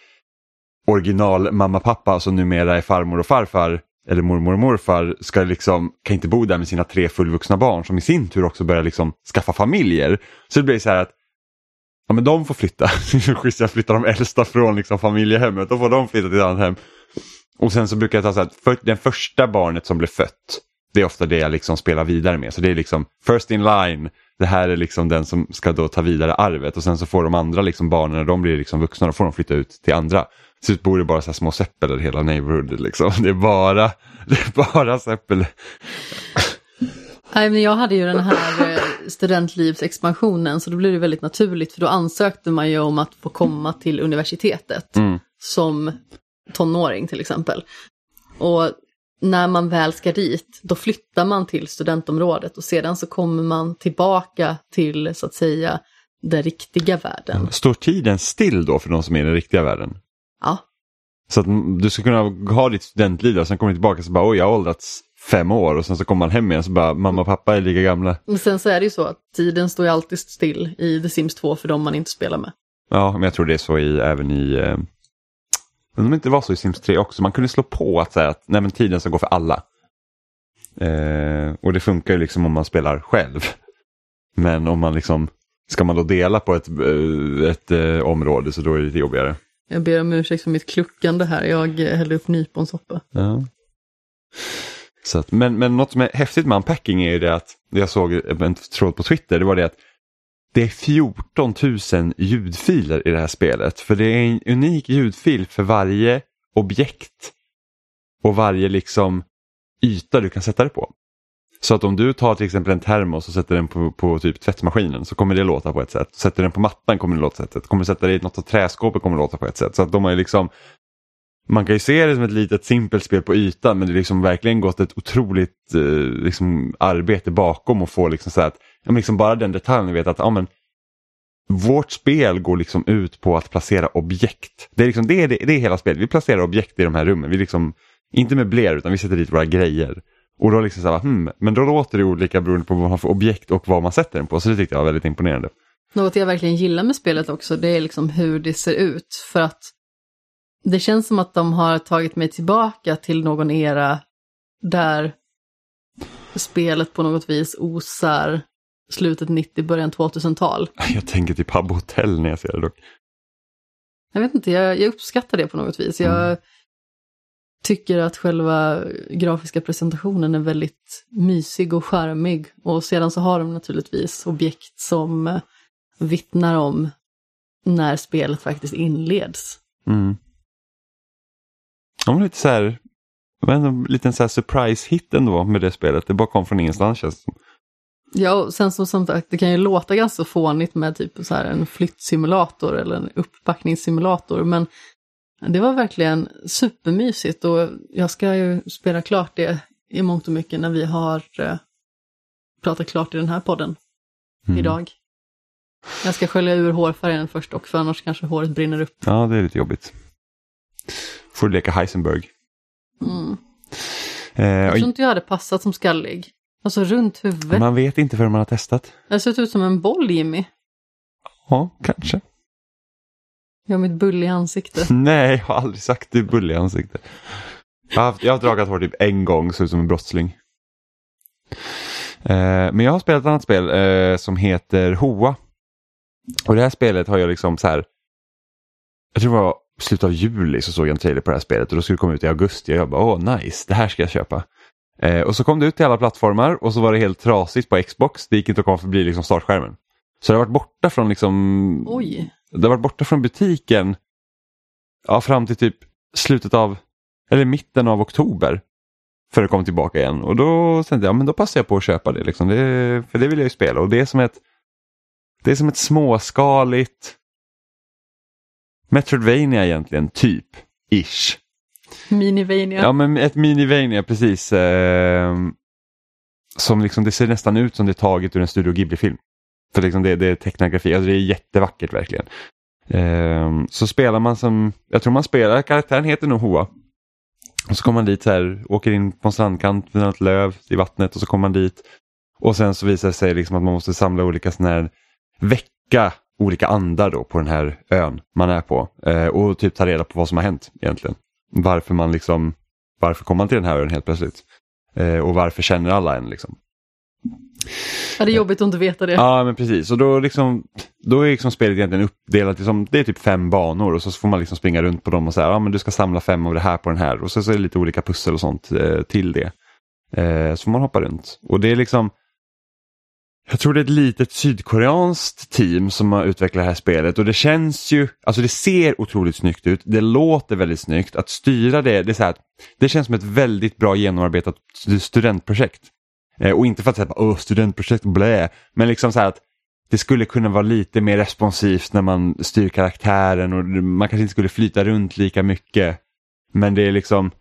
Speaker 1: original mamma pappa som numera är farmor och farfar eller mormor och morfar ska liksom, kan inte bo där med sina tre fullvuxna barn som i sin tur också börjar liksom skaffa familjer. Så det blir så här att ja, men de får flytta. Schysst, jag flyttar de äldsta från liksom familjehemmet, då får de flytta till ett annat hem. Och sen så brukar jag ta så här, för, den första barnet som blir fött, det är ofta det jag liksom spelar vidare med. Så det är liksom first in line, det här är liksom den som ska då ta vidare arvet och sen så får de andra liksom barnen, när de blir liksom vuxna, då får de flytta ut till andra. Slut bor det bara så små seppel i hela neighborhoodet liksom. Det är bara, det är bara seppel.
Speaker 2: Nej, men jag hade ju den här eh, studentlivsexpansionen så då blev det väldigt naturligt för då ansökte man ju om att få komma till universitetet
Speaker 1: Mm.
Speaker 2: som tonåring till exempel. Och när man väl ska dit då flyttar man till studentområdet och sedan så kommer man tillbaka till så att säga den riktiga världen.
Speaker 1: Står tiden still då för de som är i den riktiga världen?
Speaker 2: Ja,
Speaker 1: Så att du ska kunna ha ditt studentliv och sen kommer du tillbaka och så bara oj jag har åldrats fem år och sen så kommer man hem igen så bara mamma och pappa är lika gamla.
Speaker 2: men sen så är det ju så att tiden står ju alltid still i The Sims 2 för de man inte spelar med.
Speaker 1: Ja men jag tror det är så i, även i eh, men om det inte var så i Sims 3 också, man kunde slå på att säga att nej, men tiden ska gå för alla. Eh, och det funkar ju liksom om man spelar själv. Men om man liksom, ska man då dela på ett, eh, ett eh, område så då är det lite jobbigare.
Speaker 2: Jag ber om ursäkt för mitt kluckande här, jag hällde upp nyponsoppa.
Speaker 1: Ja. Så att, men, men något som är häftigt med unpacking är ju det att, jag såg en tråd på Twitter, det var det att det är 14 000 ljudfiler i det här spelet. För det är en unik ljudfil för varje objekt och varje liksom yta du kan sätta det på. Så att om du tar till exempel en termos och sätter den på, på typ tvättmaskinen så kommer det låta på ett sätt. Sätter den på mattan kommer det låta på ett sätt. Kommer du sätta det i något av träskåpet kommer det låta på ett sätt. Så att de har ju liksom man kan ju se det som ett litet simpelt spel på ytan men det har liksom verkligen gått ett otroligt eh, liksom, arbete bakom och få liksom så här att, ja, men liksom bara den detaljen, vet att ja, men, vårt spel går liksom ut på att placera objekt. Det är, liksom, det, är, det, det är hela spelet, vi placerar objekt i de här rummen. Vi liksom, inte möblerar utan vi sätter dit våra grejer. Och då liksom så här, hmm, men då låter det olika beroende på vad man har för objekt och vad man sätter den på. Så det tyckte jag var väldigt imponerande.
Speaker 2: Något jag verkligen gillar med spelet också, det är liksom hur det ser ut. För att det känns som att de har tagit mig tillbaka till någon era där spelet på något vis osar slutet 90, början 2000-tal.
Speaker 1: Jag tänker typ Habbo Hotel när jag ser det dock.
Speaker 2: Jag vet inte, jag, jag uppskattar det på något vis. Jag
Speaker 1: Mm.
Speaker 2: Tycker att själva grafiska presentationen är väldigt mysig och charmig. Och sedan så har de naturligtvis objekt som eh, vittnar om när spelet faktiskt inleds.
Speaker 1: Mm. Men lite så här, ändå en liten så här surprise hit ändå med det spelet. Det bara kom från ingenstans känns det som.
Speaker 2: Ja, och sen som som sagt, det kan ju låta ganska fånigt med typ så här en flyttsimulator eller en upppackningssimulator, men det var verkligen supermysigt och jag ska ju spela klart det i mångt och mycket när vi har eh, pratat klart i den här podden
Speaker 1: Mm.
Speaker 2: idag. Jag ska skölja ur hårfärgen först och för annars kanske håret brinner upp.
Speaker 1: Ja, det är lite jobbigt. Får du leka Heisenberg.
Speaker 2: Mm.
Speaker 1: Eh,
Speaker 2: Jag tror inte jag hade passat som skallig. Alltså runt huvudet.
Speaker 1: man vet inte förrän man har testat.
Speaker 2: Jag har sett ut som en boll Jimmy.
Speaker 1: Ja, kanske.
Speaker 2: Jag har mitt bulliga ansikte.
Speaker 1: Nej, jag har aldrig sagt det i bullig ansikte. Jag har, haft, jag har dragat hår typ en gång, så ut som en brottsling. Eh, men jag har spelat ett annat spel eh, som heter Hoa. Och det här spelet har jag liksom så här. Jag tror det var slutet av juli så såg jag en trailer på det här spelet och då skulle det komma ut i augusti och jag bara åh nice, det här ska jag köpa. Eh, och så kom det ut till alla plattformar och så var det helt trasigt på Xbox. Det gick inte att komma förbi liksom startskärmen. Så det har varit borta från liksom
Speaker 2: Oj.
Speaker 1: Det har varit borta från butiken ja, fram till typ slutet av, eller mitten av oktober. För att komma tillbaka igen. Och då tänkte jag, ja, men då passar jag på att köpa det. Liksom. det. För det vill jag ju spela. Och det är som ett, det är som ett småskaligt Metroidvania egentligen, typ. Ish.
Speaker 2: Minivania.
Speaker 1: Ja men ett Minivania precis. Eh, som liksom, det ser nästan ut som det är taget ur en Studio Ghibli-film. För liksom det, det är tecknad grafik, alltså det är jättevackert verkligen. Eh, så spelar man som, jag tror man spelar, karaktären heter nog Hoa. Och så kommer man dit så här, åker in på en strandkant med något löv i vattnet och så kommer man dit. Och sen så visar det sig liksom att man måste samla olika sådana här, väcka olika andar då på den här ön man är på. Eh, och typ ta reda på vad som har hänt egentligen. Varför man liksom varför kom man till den här ön helt plötsligt? Eh, och varför känner alla en liksom?
Speaker 2: Ja, det är jobbigt att inte veta det.
Speaker 1: Ja men precis och då, liksom, då är liksom spelet egentligen uppdelat i det är typ fem banor och så får man liksom springa runt på dem och säga ja men du ska samla fem av det här på den här och så, så är det lite olika pussel och sånt eh, till det. Eh, så får man hoppa runt och det är liksom jag tror det är ett litet sydkoreanskt team som har utvecklat det här spelet och det känns ju, alltså det ser otroligt snyggt ut, det låter väldigt snyggt, att styra det, det, är så här, det känns som ett väldigt bra genomarbetat studentprojekt. Eh, och inte för att säga att studentprojekt, blä, men liksom så här att det skulle kunna vara lite mer responsivt när man styr karaktären och man kanske inte skulle flyta runt lika mycket. Men det är liksom,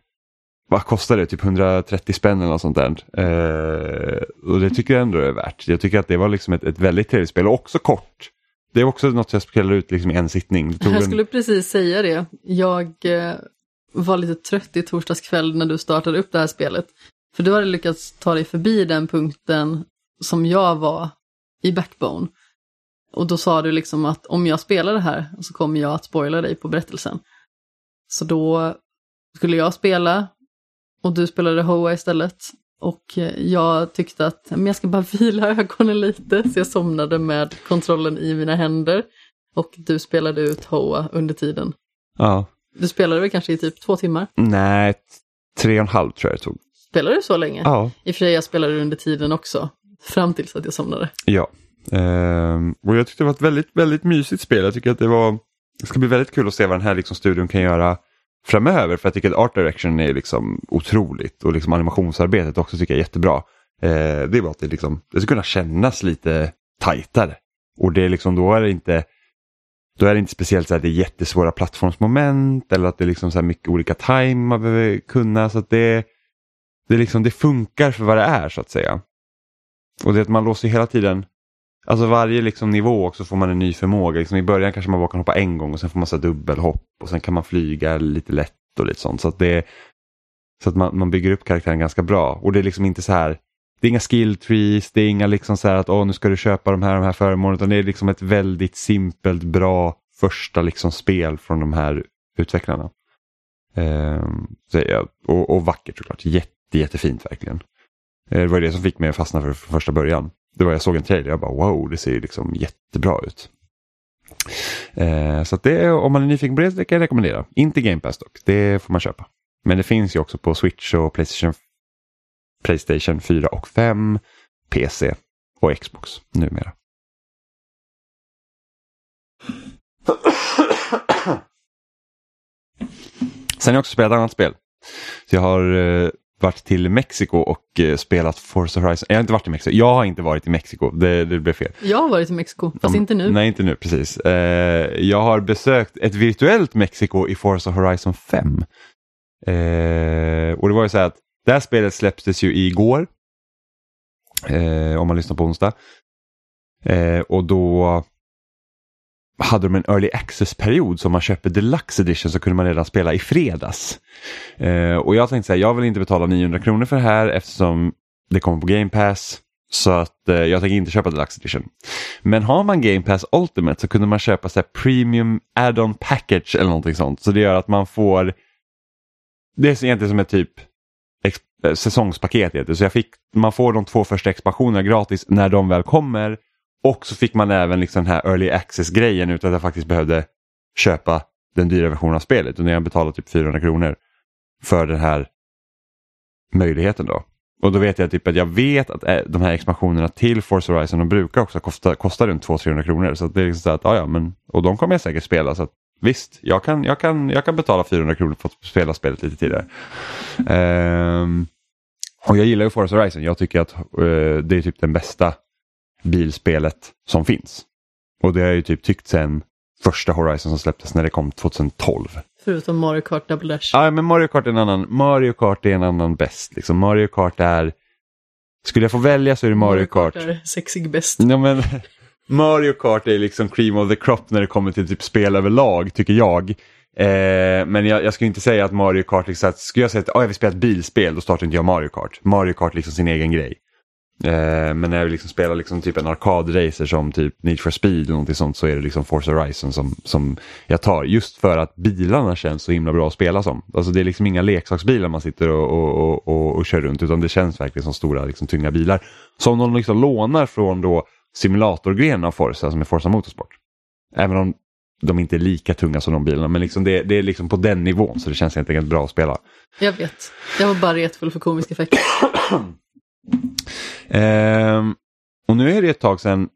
Speaker 1: vad kostar det? Typ 130 spänn eller något sånt där. Eh, och det tycker jag ändå är värt. Jag tycker att det var liksom ett, ett väldigt trevligt spel och också kort. Det är också något jag spelar ut liksom i en sittning.
Speaker 2: jag skulle en... precis säga det. Jag eh, var lite trött i torsdags kväll när du startade upp det här spelet. För du hade lyckats ta dig förbi den punkten som jag var i Backbone. Och då sa du liksom att om jag spelar det här så kommer jag att spoila dig på berättelsen. Så då skulle jag spela och du spelade Hoa istället. Och jag tyckte att men jag ska bara vila ögonen lite så jag somnade med kontrollen i mina händer. Och du spelade ut Hoa under tiden.
Speaker 1: Ja.
Speaker 2: Du spelade väl kanske i typ två timmar?
Speaker 1: Nej, tre och en halv tror jag det tog.
Speaker 2: Spelade du så länge?
Speaker 1: Ja.
Speaker 2: I och för sig jag spelade under tiden också. Fram tills att jag somnade.
Speaker 1: Ja. Ehm, och jag tyckte det var ett väldigt, väldigt mysigt spel. Jag tycker att det var det ska bli väldigt kul att se vad den här liksom studion kan göra framöver. För jag tycker att art direction är liksom otroligt och liksom animationsarbetet också tycker jag är jättebra. Eh, det är bara att det, liksom, det ska kunna kännas lite tajtare. Och det är liksom, då är det inte då är det inte speciellt så att det är jättesvåra plattformsmoment eller att det är liksom så mycket olika time man behöver kunna. Så att det, det, liksom, det funkar för vad det är så att säga. Och det är att man låser hela tiden, alltså varje liksom nivå också får man en ny förmåga. Liksom I början kanske man bara kan hoppa en gång och sen får man så dubbelhopp och sen kan man flyga lite lätt och lite sånt. Så att, det, så att man, man bygger upp karaktären ganska bra. Och det är liksom inte så här, det är inga skill trees, det är inga liksom så här att åh nu ska du köpa de här, de här föremålen. Utan det är liksom ett väldigt simpelt, bra första liksom spel från de här utvecklarna. Ehm, så, och, och vackert såklart, jätte jättefint verkligen. Eh, det var det som fick mig att fastna för, för första början. Det var jag såg en trailer jag bara wow, det ser liksom jättebra ut. Eh, så det, om man är nyfiken på det, det kan jag rekommendera. Inte Game Pass dock, det får man köpa. Men det finns ju också på Switch och Playstation, Playstation 4 och 5, PC och Xbox numera. Sen har jag också spelat ett annat spel. Så jag har eh, varit till Mexiko och eh, spelat Forza Horizon. Jag har inte varit i Mexiko. Jag har inte varit i Mexiko. Det, det blev fel.
Speaker 2: Jag har varit i Mexiko, fast inte nu.
Speaker 1: Nej, inte nu precis. Eh, jag har besökt ett virtuellt Mexiko i Forza Horizon 5. Eh, och det var ju så här att det här spelet släpptes ju igår. Eh, om man lyssnar på onsdag. Eh, och då hade de en early access-period så om man köper deluxe edition så kunde man redan spela i fredags. Eh, och jag tänkte säga, jag vill inte betala 900 kronor för det här eftersom det kommer på Game Pass. Så att eh, jag tänker inte köpa deluxe edition. Men har man Game Pass Ultimate så kunde man köpa så Premium Add-on Package eller någonting sånt. Så det gör att man får, det är egentligen som ett typ eh, säsongspaket. Så jag fick, man får de två första expansionerna gratis när de väl kommer och så fick man även liksom den här early access-grejen utan att jag faktiskt behövde köpa den dyra versionen av spelet. Och när jag betalade typ 400 kronor för den här möjligheten då. Och då vet jag typ att jag vet att eh, de här expansionerna till Force Horizon de brukar också kosta, kosta runt 200-300 kronor. Så det är liksom så att, ja, ja, men, och de kommer jag säkert spela. Så att, visst, jag kan, jag, kan, jag kan betala 400 kronor för att spela spelet lite tidigare. Um, och jag gillar ju Force Horizon. Jag tycker att uh, det är typ den bästa bilspelet som finns. Och det har jag ju typ tyckt sen första Horizon som släpptes när det kom 2012.
Speaker 2: Förutom Mario Kart Double Dash.
Speaker 1: Ja, men Mario Kart är en annan, Mario Kart är en annan bäst. Liksom. Mario Kart är... Skulle jag få välja så är det Mario, Mario Kart.
Speaker 2: Mario Kart är sexig bäst.
Speaker 1: Ja, men, Mario Kart är liksom cream of the crop när det kommer till typ spel överlag, tycker jag. Eh, men jag, jag skulle inte säga att Mario Kart, liksom, att, skulle jag säga att oh, jag vill spela ett bilspel, då startar inte jag Mario Kart. Mario Kart är liksom sin egen grej. Eh, men när jag liksom spelar liksom typ en arkadracer som typ Need for Speed och någonting sånt så är det liksom Forza Horizon som, som jag tar. Just för att bilarna känns så himla bra att spela som. Alltså det är liksom inga leksaksbilar man sitter och, och, och, och, och kör runt utan det känns verkligen som stora liksom, tunga bilar. Som de liksom lånar från då simulatorgrenen av Forza som är Forza Motorsport. Även om de inte är lika tunga som de bilarna men liksom det, det är liksom på den nivån så det känns helt enkelt bra att spela.
Speaker 2: Jag vet, jag var bara retfull för komisk effekt.
Speaker 1: Ehm, och nu är det ett tag sedan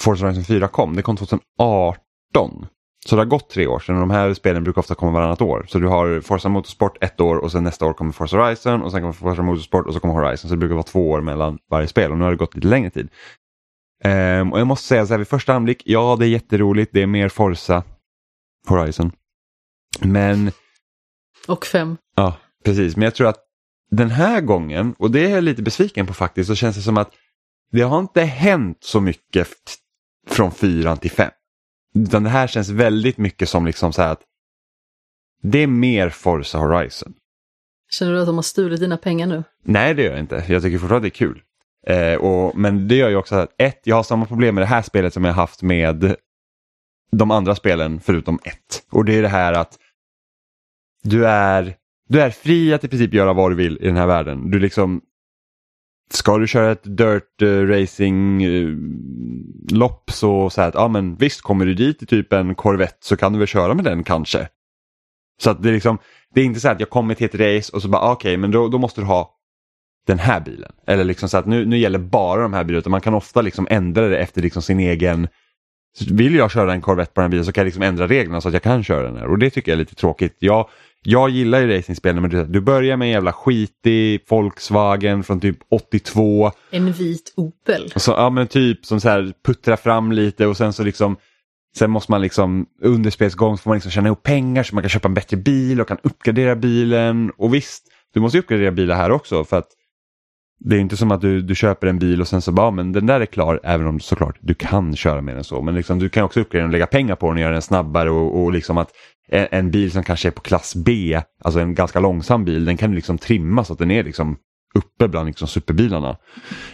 Speaker 1: Forza Horizon 4 kom. Det kom 2018. Så det har gått tre år sedan de här spelen brukar ofta komma varannat år. Så du har Forza Motorsport ett år och sen nästa år kommer Forza Horizon och sen kommer Forza Motorsport och så kommer Horizon. Så det brukar vara två år mellan varje spel och nu har det gått lite längre tid. Ehm, och jag måste säga så här vid första anblick, ja det är jätteroligt, det är mer Forza Horizon. Men
Speaker 2: Och fem.
Speaker 1: Ja, precis. Men jag tror att den här gången, och det är jag lite besviken på faktiskt, så känns det som att det har inte hänt så mycket från fyran till fem. Utan det här känns väldigt mycket som liksom så här att det är mer Forza Horizon.
Speaker 2: Känner du att de har stulit dina pengar nu?
Speaker 1: Nej, det gör jag inte. Jag tycker fortfarande det är kul. Eh, och, men det gör ju också att ett, jag har samma problem med det här spelet som jag haft med de andra spelen förutom ett. Och det är det här att du är, du är fri att i princip göra vad du vill i den här världen. Du liksom Ska du köra ett dirt uh, racing eh, lopp så så här att ja men visst kommer du dit i typ en Corvette så kan du väl köra med den kanske. Så att det är liksom det är inte så att jag kommer till ett race och så bara okej okej men då, då måste du ha den här bilen. Eller liksom så att nu, nu gäller bara de här bilarna. Utan man kan ofta liksom ändra det efter liksom sin egen vill jag köra en Corvette på den här bilen så kan jag liksom ändra reglerna så att jag kan köra den här. Och det tycker jag är lite tråkigt. Jag, jag gillar ju racingspel du, du börjar med en jävla skitig Volkswagen från typ 82.
Speaker 2: En vit Opel.
Speaker 1: Och så, ja men typ som så här puttrar fram lite och sen så liksom Sen måste man liksom under spelets gång får man liksom tjäna ihop pengar så man kan köpa en bättre bil och kan uppgradera bilen. Och visst, du måste ju uppgradera bilar här också för att det är inte som att du, du köper en bil och sen så bara, men den där är klar, även om såklart du kan köra med den så. Men liksom, du kan också uppgradera den och lägga pengar på den och göra den snabbare och, och liksom att en, en, bil som kanske är på klass B, alltså en ganska långsam bil, den kan du liksom trimma så att den är liksom uppe bland liksom superbilarna.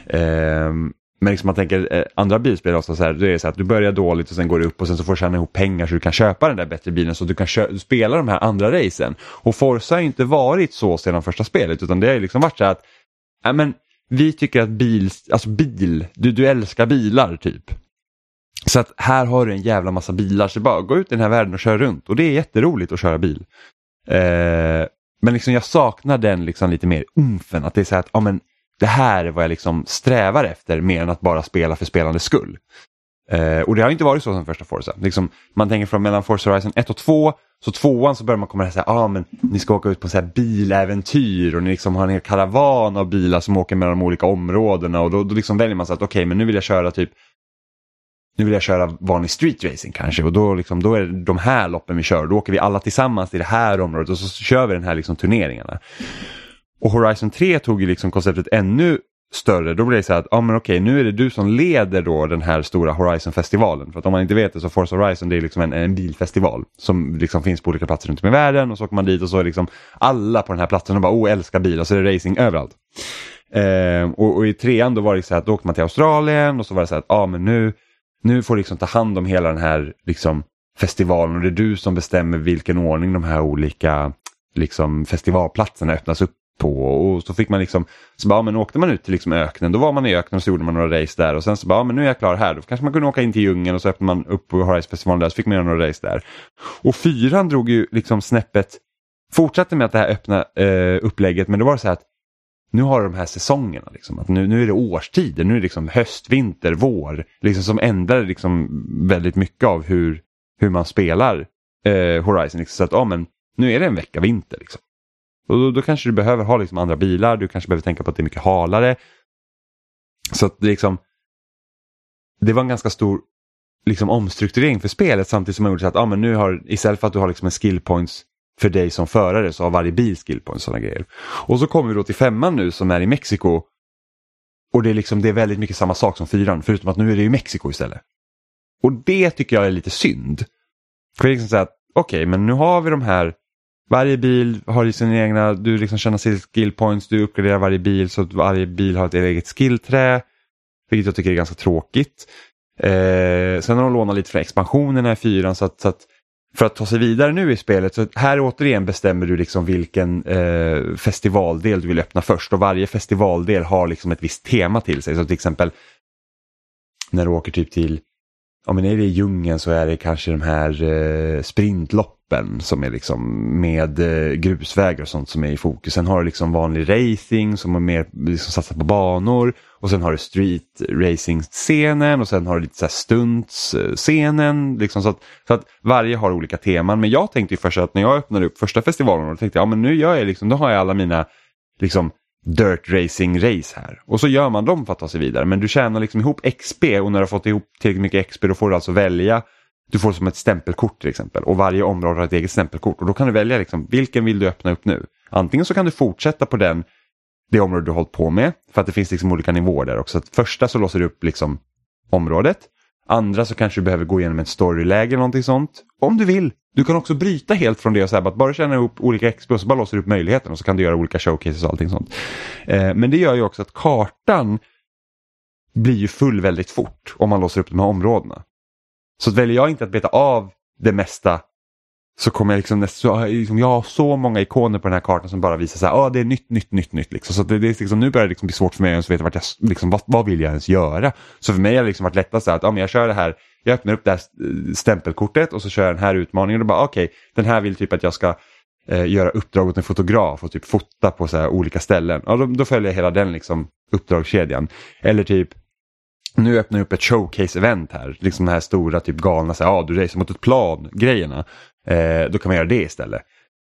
Speaker 1: Ehm, men liksom man tänker eh, andra bilspel ofta så här, det är så att du börjar dåligt och sen går det upp och sen så får du tjäna ihop pengar så du kan köpa den där bättre bilen så du kan spela de här andra racen. Och Forza har ju inte varit så sedan första spelet utan det har ju liksom varit så här att ja, men, vi tycker att bil, alltså bil, du, du älskar bilar typ. Så att här har du en jävla massa bilar så bara gå ut i den här världen och kör runt och det är jätteroligt att köra bil. Eh, men liksom jag saknar den liksom lite mer umfen, att det är så här att ah, men, det här är vad jag liksom strävar efter mer än att bara spela för spelandets skull. Eh, och det har inte varit så som första Forza. Liksom, man tänker från mellan Forza Horizon 1 och 2, så tvåan så börjar man komma och säga ah, men ni ska åka ut på så här biläventyr och ni liksom har en hel karavan av bilar som åker mellan de olika områdena och då, då liksom väljer man så att okej okay, men nu vill jag köra typ nu vill jag köra vanlig street racing kanske och då, liksom, då är det de här loppen vi kör. Då åker vi alla tillsammans till det här området och så kör vi den här liksom, turneringarna. Och Horizon 3 tog ju liksom konceptet ännu större. Då blir det så att, ja ah, men okej nu är det du som leder då den här stora Horizon-festivalen. För att om man inte vet det så Forza Horizon det är liksom en, en bilfestival som liksom finns på olika platser runt om i världen och så åker man dit och så är liksom alla på den här platsen och bara oh älskar bilar så är det racing överallt. Eh, och, och, i trean då var det så att då åkte man till Australien och så var det så att, ja ah, men nu, nu får du liksom ta hand om hela den här liksom festivalen. Och det är du som bestämmer vilken ordning de här olika liksom festivalplatserna öppnas upp på. Och så fick man liksom, så bara, ja, men åkte man ut till liksom öknen, då var man i öknen och så gjorde man några race där. Och sen så bara, ja, men nu är jag klar här, då kanske man kunde åka in till djungeln och så öppnade man upp på Horizon-festivalen där. Så fick man göra några race där. Och fyran drog ju liksom snäppet, fortsatte med att det här öppna eh, upplägget. Men då var det så här att nu har de här säsongerna, liksom, att nu, nu är det årstider, nu är det liksom höst, vinter, vår, liksom som ändrar liksom väldigt mycket av hur, hur man spelar eh, Horizon. Liksom, så att, ja, men nu är det en vecka vinter. Liksom. Och då, då, kanske du behöver ha liksom andra bilar, du kanske behöver tänka på att det är mycket halare. Så att liksom, det var en ganska stor liksom, omstrukturering för spelet samtidigt som man gjorde så att ah, men nu har, istället för att du har liksom en skill points för dig som förare så har varje bil skill points och sådana grejer. Och så kommer vi då till femman nu som är i Mexiko. Och det är, liksom, det är väldigt mycket samma sak som fyran förutom att nu är det i Mexiko istället. Och det tycker jag är lite synd. För det är liksom så att okej okay, men nu har vi de här varje bil har ju sina egna, du liksom känner sina skill points, du uppgraderar varje bil så att varje bil har ett eget skillträ. Vilket jag tycker är ganska tråkigt. Eh, sen har de lånat lite från expansionerna i fyran så att, så att för att ta sig vidare nu i spelet, så här återigen bestämmer du liksom vilken eh, festivaldel du vill öppna först och varje festivaldel har liksom ett visst tema till sig. Så till exempel när du åker typ till, ja men är det i djungeln så är det kanske de här eh, toppen som är liksom med eh, grusvägar och sånt som är i fokus. Sen har du liksom vanlig racing som är mer liksom satsar på banor och sen har du street racing-scenen och sen har du lite så här stunts-scenen. Liksom så, att, så att varje har olika teman. Men jag tänkte ju först att när jag öppnade upp första festivalen, då tänkte jag ja men nu gör jag liksom, då har jag alla mina liksom dirt racing race här. Och så gör man dem för att ta sig vidare. Men du tjänar liksom ihop XP och när du har fått ihop tillräckligt mycket XP då får du alltså välja du får som ett stämpelkort till exempel och varje område har ett eget stämpelkort och då kan du välja liksom, vilken vill du öppna upp nu. Antingen så kan du fortsätta på den det område du har hållit på med. För att det finns liksom olika nivåer där också. Att första så låser du upp liksom området. Andra så kanske du behöver gå igenom ett storyläge eller någonting sånt. Om du vill. Du kan också bryta helt från det och säga att bara känna ihop olika expo och så bara låser du upp möjligheten och så kan du göra olika showcases och allting sånt. Eh, men det gör ju också att kartan blir ju full väldigt fort om man låser upp de här områdena. Så väljer jag inte att beta av det mesta så kommer jag liksom, så, liksom, jag har så många ikoner på den här kartan som bara visar så här, ah, det är nytt, nytt, nytt, nytt. Liksom. Så det, det är liksom, nu börjar det liksom bli svårt för mig att veta vart jag, liksom, vad, vad vill jag ens göra. Så för mig har det liksom varit lättast att ah, men jag kör det här, jag öppnar upp det här eh, stämpelkortet och så kör jag den här utmaningen och bara okej, okay, den här vill typ att jag ska eh, göra uppdrag åt en fotograf och typ fota på så här olika ställen. Ja, då, då följer jag hela den liksom uppdragskedjan. Eller typ nu öppnar jag upp ett showcase-event här, liksom den här stora typ galna, så här, ah, du racear mot ett plan grejerna. Eh, då kan man göra det istället.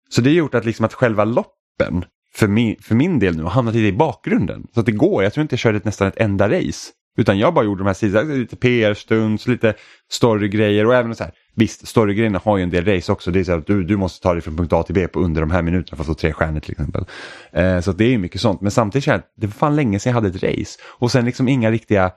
Speaker 1: Så det har gjort att, liksom att själva loppen för min, för min del nu har hamnat lite i bakgrunden. Så att det går, jag tror inte jag körde ett, nästan ett enda race. Utan jag bara gjorde de här sidorna, lite PR-stunds, lite storygrejer och även så här. Visst, storygrejerna har ju en del race också. Det är så att du, du måste ta dig från punkt A till B på under de här minuterna för att få tre stjärnor till exempel. Eh, så det är mycket sånt. Men samtidigt känner jag att det var fan länge sedan jag hade ett race. Och sen liksom inga riktiga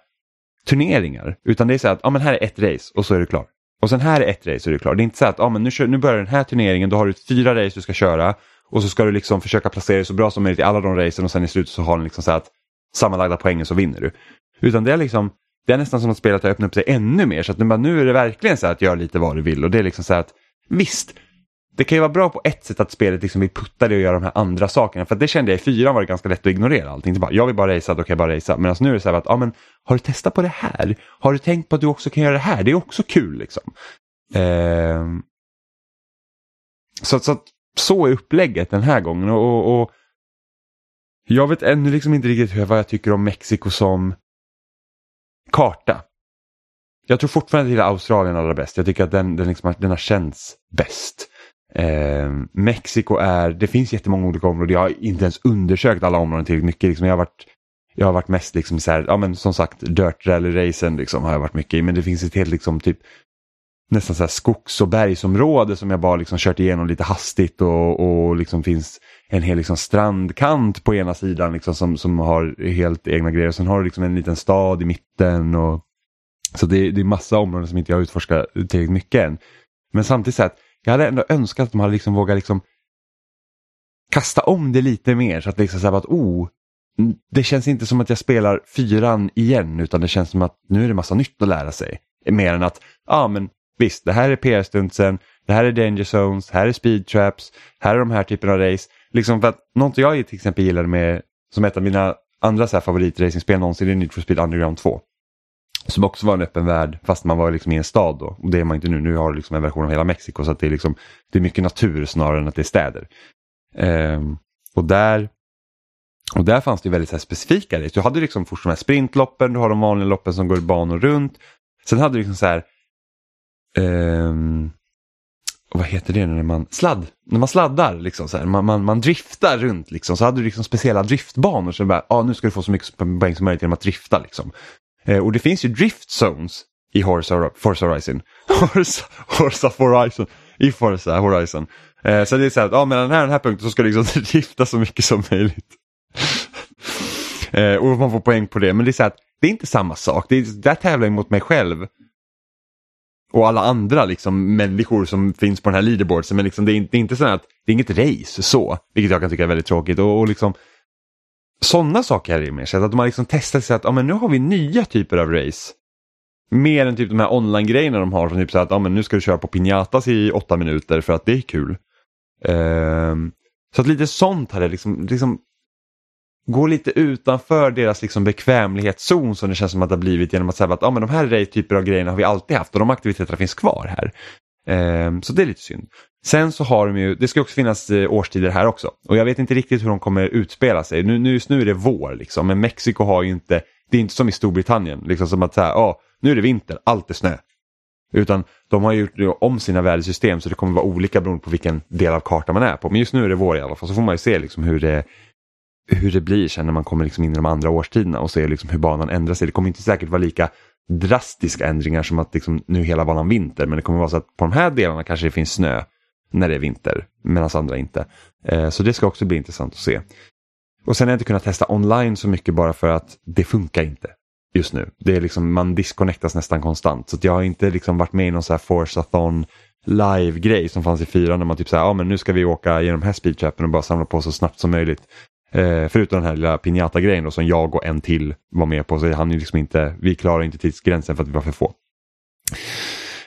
Speaker 1: turneringar. Utan det är så att, ja men här är ett race och så är du klar. Och sen här är ett race och du är klar. Det är inte så att ah, men nu, kör, nu börjar den här turneringen, då har du fyra race du ska köra och så ska du liksom försöka placera dig så bra som möjligt i alla de racen och sen i slutet så har den liksom så att sammanlagda poängen så vinner du. Utan det är liksom det är nästan som att spelet har öppnat upp sig ännu mer så att nu, nu är det verkligen så att gör lite vad du vill och det är liksom så att visst, det kan ju vara bra på ett sätt att spelet liksom vill putta dig och göra de här andra sakerna. För det kände jag i fyran var det ganska lätt att ignorera allting. bara, jag vill bara racea, då kan jag bara racea. Men alltså nu är det så här att, ja men har du testat på det här? Har du tänkt på att du också kan göra det här? Det är också kul liksom. Eh, så, så, så är upplägget den här gången. Och, och, och Jag vet ännu liksom inte riktigt vad jag tycker om Mexiko som karta. Jag tror fortfarande att Australien allra bäst. Jag tycker att den, den, liksom, den har känts bäst. Eh, Mexiko är, det finns jättemånga olika områden. Jag har inte ens undersökt alla områden tillräckligt mycket. Liksom, jag, har varit, jag har varit mest liksom så här, ja men som sagt, dirt rally-racen liksom, har jag varit mycket i. Men det finns ett helt liksom typ nästan så här skogs och bergsområde som jag bara liksom kört igenom lite hastigt och, och liksom finns en hel liksom strandkant på ena sidan liksom som, som har helt egna grejer. Sen har du liksom en liten stad i mitten. Och, så det, det är massa områden som inte jag utforskat tillräckligt mycket än. Men samtidigt så här jag hade ändå önskat att de hade liksom vågat liksom kasta om det lite mer så att liksom så att oh, det känns inte som att jag spelar fyran igen utan det känns som att nu är det massa nytt att lära sig. Mer än att, ja ah, men Visst, det här är PR-stuntsen, det här är danger zones, här är speed traps, här är de här typerna av race. Liksom för att något jag till exempel gillade med, som ett av mina andra favoritracingspel någonsin, är Need for Speed Underground 2. Som också var en öppen värld fast man var liksom i en stad då. Och det är man inte nu, nu har du liksom en version av hela Mexiko så att det är, liksom, det är mycket natur snarare än att det är städer. Um, och där och där fanns det väldigt så här specifika race. Du hade liksom först de här sprintloppen, du har de vanliga loppen som går banor runt. Sen hade du liksom så här Um, vad heter det när man, sladd, när man sladdar liksom så här, man, man, man driftar runt liksom så hade du liksom speciella driftbanor så bara, ah, nu ska du få så mycket poäng som möjligt genom att drifta liksom. Eh, och det finns ju drift zones i Horsa Forza Horizon. Forza, Forza Horizon. I Forza Horizon. Eh, så det är så här att ah, mellan den här, den här punkten så ska du liksom drifta så mycket som möjligt. eh, och man får poäng på det. Men det är så här att det är inte samma sak. Det är, där tävlar jag mot mig själv. och alla andra liksom, människor som finns på den här leaderboardsen. Men liksom, det, är inte, det är inte så att det är inget race så, vilket jag kan tycka är väldigt tråkigt. Och, och liksom, sådana saker är det mer sett. att de har liksom testat sig att ah, men nu har vi nya typer av race. Mer än typ de här online-grejerna de har som typ så att ah, men nu ska du köra på Pinatas i åtta minuter för att det är kul. Um, så att lite sånt hade liksom, liksom gå lite utanför deras liksom bekvämlighetszon som det känns som att det har blivit genom att säga att ah, men de här typer av grejerna har vi alltid haft och de aktiviteterna finns kvar här. Eh, så det är lite synd. Sen så har de ju, det ska också finnas eh, årstider här också och jag vet inte riktigt hur de kommer utspela sig. Nu, nu, just nu är det vår liksom men Mexiko har ju inte, det är inte som i Storbritannien, liksom som att säga, ah, nu är det vinter, allt är snö. Utan de har gjort eh, om sina vädersystem så det kommer vara olika beroende på vilken del av kartan man är på. Men just nu är det vår i alla fall så får man ju se liksom hur det hur det blir sen när man kommer liksom in i de andra årstiderna och ser liksom hur banan ändrar sig. Det kommer inte säkert vara lika drastiska ändringar som att liksom nu hela banan vinter men det kommer vara så att på de här delarna kanske det finns snö när det är vinter medan andra inte. Eh, så det ska också bli intressant att se. Och sen har jag inte kunnat testa online så mycket bara för att det funkar inte just nu. Det är liksom, man disconnectas nästan konstant så jag har inte liksom varit med i någon så här Forzathon live-grej som fanns i fyran när man typ säger ja men nu ska vi åka genom här speedtrappen och bara samla på så snabbt som möjligt. Eh, förutom den här lilla pinjata-grejen som jag och en till var med på så han liksom inte, vi klarar inte tidsgränsen för att vi var för få.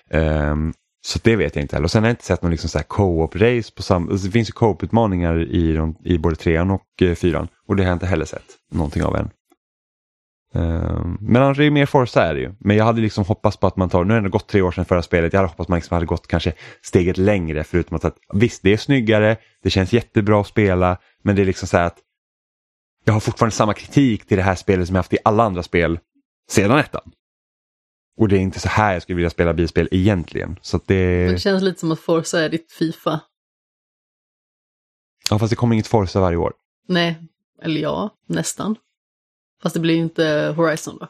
Speaker 1: Um, så det vet jag inte heller. Och sen har jag inte sett någon liksom co-op-race på sam... alltså det finns ju co-op-utmaningar i, i både trean och eh, fyran och det har jag inte heller sett någonting av än. Um, men annars är det mer Forza är det ju. Men jag hade liksom hoppats på att man tar, nu har det ändå gått tre år sedan förra spelet, jag hade hoppats att man liksom hade gått kanske steget längre förutom att, att visst det är snyggare, det känns jättebra att spela, men det är liksom så här att jag har fortfarande samma kritik till det här spelet som jag haft i alla andra spel sedan ettan. Och det är inte så här jag skulle vilja spela bilspel egentligen. Så det...
Speaker 2: det känns lite som att Forza är ditt Fifa.
Speaker 1: Ja, fast det kommer inget Forza varje år.
Speaker 2: Nej, eller ja, nästan. Fast det blir inte Horizon då.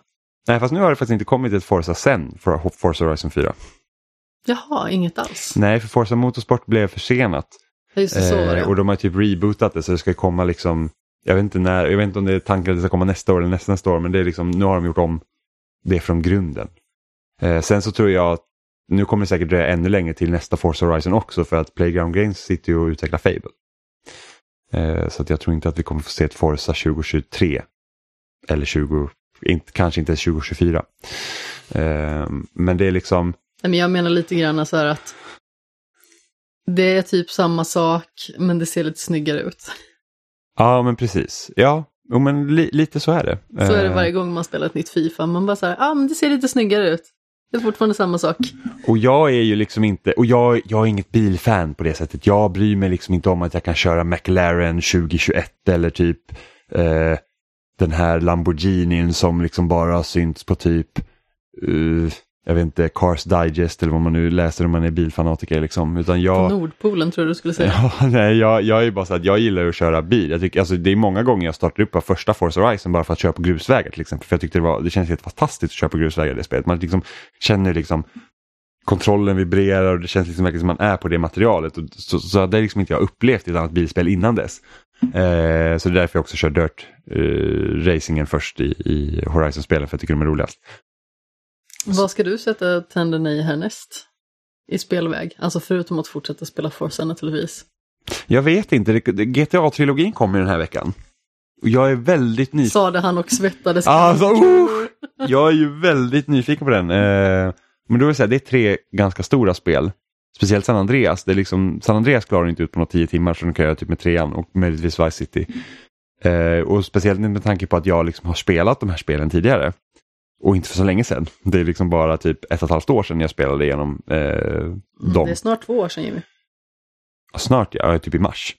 Speaker 1: Nej, fast nu har det faktiskt inte kommit ett Forza sen för Forza Horizon 4.
Speaker 2: Jaha, inget alls?
Speaker 1: Nej, för Forza Motorsport blev försenat.
Speaker 2: Just det, så var det.
Speaker 1: Eh, och de har typ rebootat det så det ska komma liksom jag vet inte när, jag vet inte om det är tanken att det ska komma nästa år eller nästa, nästa år men det är liksom, nu har de gjort om det från grunden. Eh, sen så tror jag att nu kommer det säkert dröja ännu längre till nästa Forza Horizon också för att Playground Games sitter ju och utvecklar Fable. Eh, så att jag tror inte att vi kommer få se ett Forza 2023. Eller 20, inte, kanske inte 2024. Eh, men det är liksom...
Speaker 2: Men jag menar lite grann så här att det är typ samma sak men det ser lite snyggare ut.
Speaker 1: Ja, men precis. Ja, men li lite så är det.
Speaker 2: Så är det varje gång man spelar ett nytt Fifa. Man bara så här, ja ah, men det ser lite snyggare ut. Det är fortfarande samma sak.
Speaker 1: Och jag är ju liksom inte, och jag, jag är inget bilfan på det sättet. Jag bryr mig liksom inte om att jag kan köra McLaren 2021 eller typ eh, den här Lamborghinin som liksom bara har synts på typ uh, jag vet inte, Cars Digest eller vad man nu läser om man är bilfanatiker. Liksom. Utan jag,
Speaker 2: Nordpolen tror jag du skulle säga.
Speaker 1: Ja, nej, jag, jag är bara så att jag gillar att köra bil. Jag tycker, alltså, det är många gånger jag startar upp på första Forza Horizon bara för att köra på grusvägar till exempel. För jag tyckte det, var, det känns helt fantastiskt att köra på grusvägar i det spelet. Man liksom känner liksom kontrollen vibrerar och det känns liksom verkligen som man är på det materialet. Och så, så det är liksom inte jag upplevt i ett annat bilspel innan dess. Eh, så det är därför jag också kör Dirt eh, racingen först i, i Horizon-spelen för jag tycker de är roligast.
Speaker 2: Vad ska du sätta tänderna i härnäst? I spelväg? Alltså förutom att fortsätta spela Forza naturligtvis.
Speaker 1: Jag vet inte, GTA-trilogin kommer den här veckan. Jag är väldigt nyfiken.
Speaker 2: Sade han och svettades.
Speaker 1: Alltså, uh, jag är ju väldigt nyfiken på den. Eh, men då vill säga, det är tre ganska stora spel. Speciellt San Andreas. Det är liksom, San Andreas klarar inte ut på några tio timmar så de kan göra typ med trean och möjligtvis Vice City. Eh, och speciellt med tanke på att jag liksom har spelat de här spelen tidigare. Och inte för så länge sedan. Det är liksom bara typ ett och ett halvt år sedan jag spelade igenom eh, dem.
Speaker 2: Det är snart två år sedan Jimmy.
Speaker 1: Snart ja, typ i mars.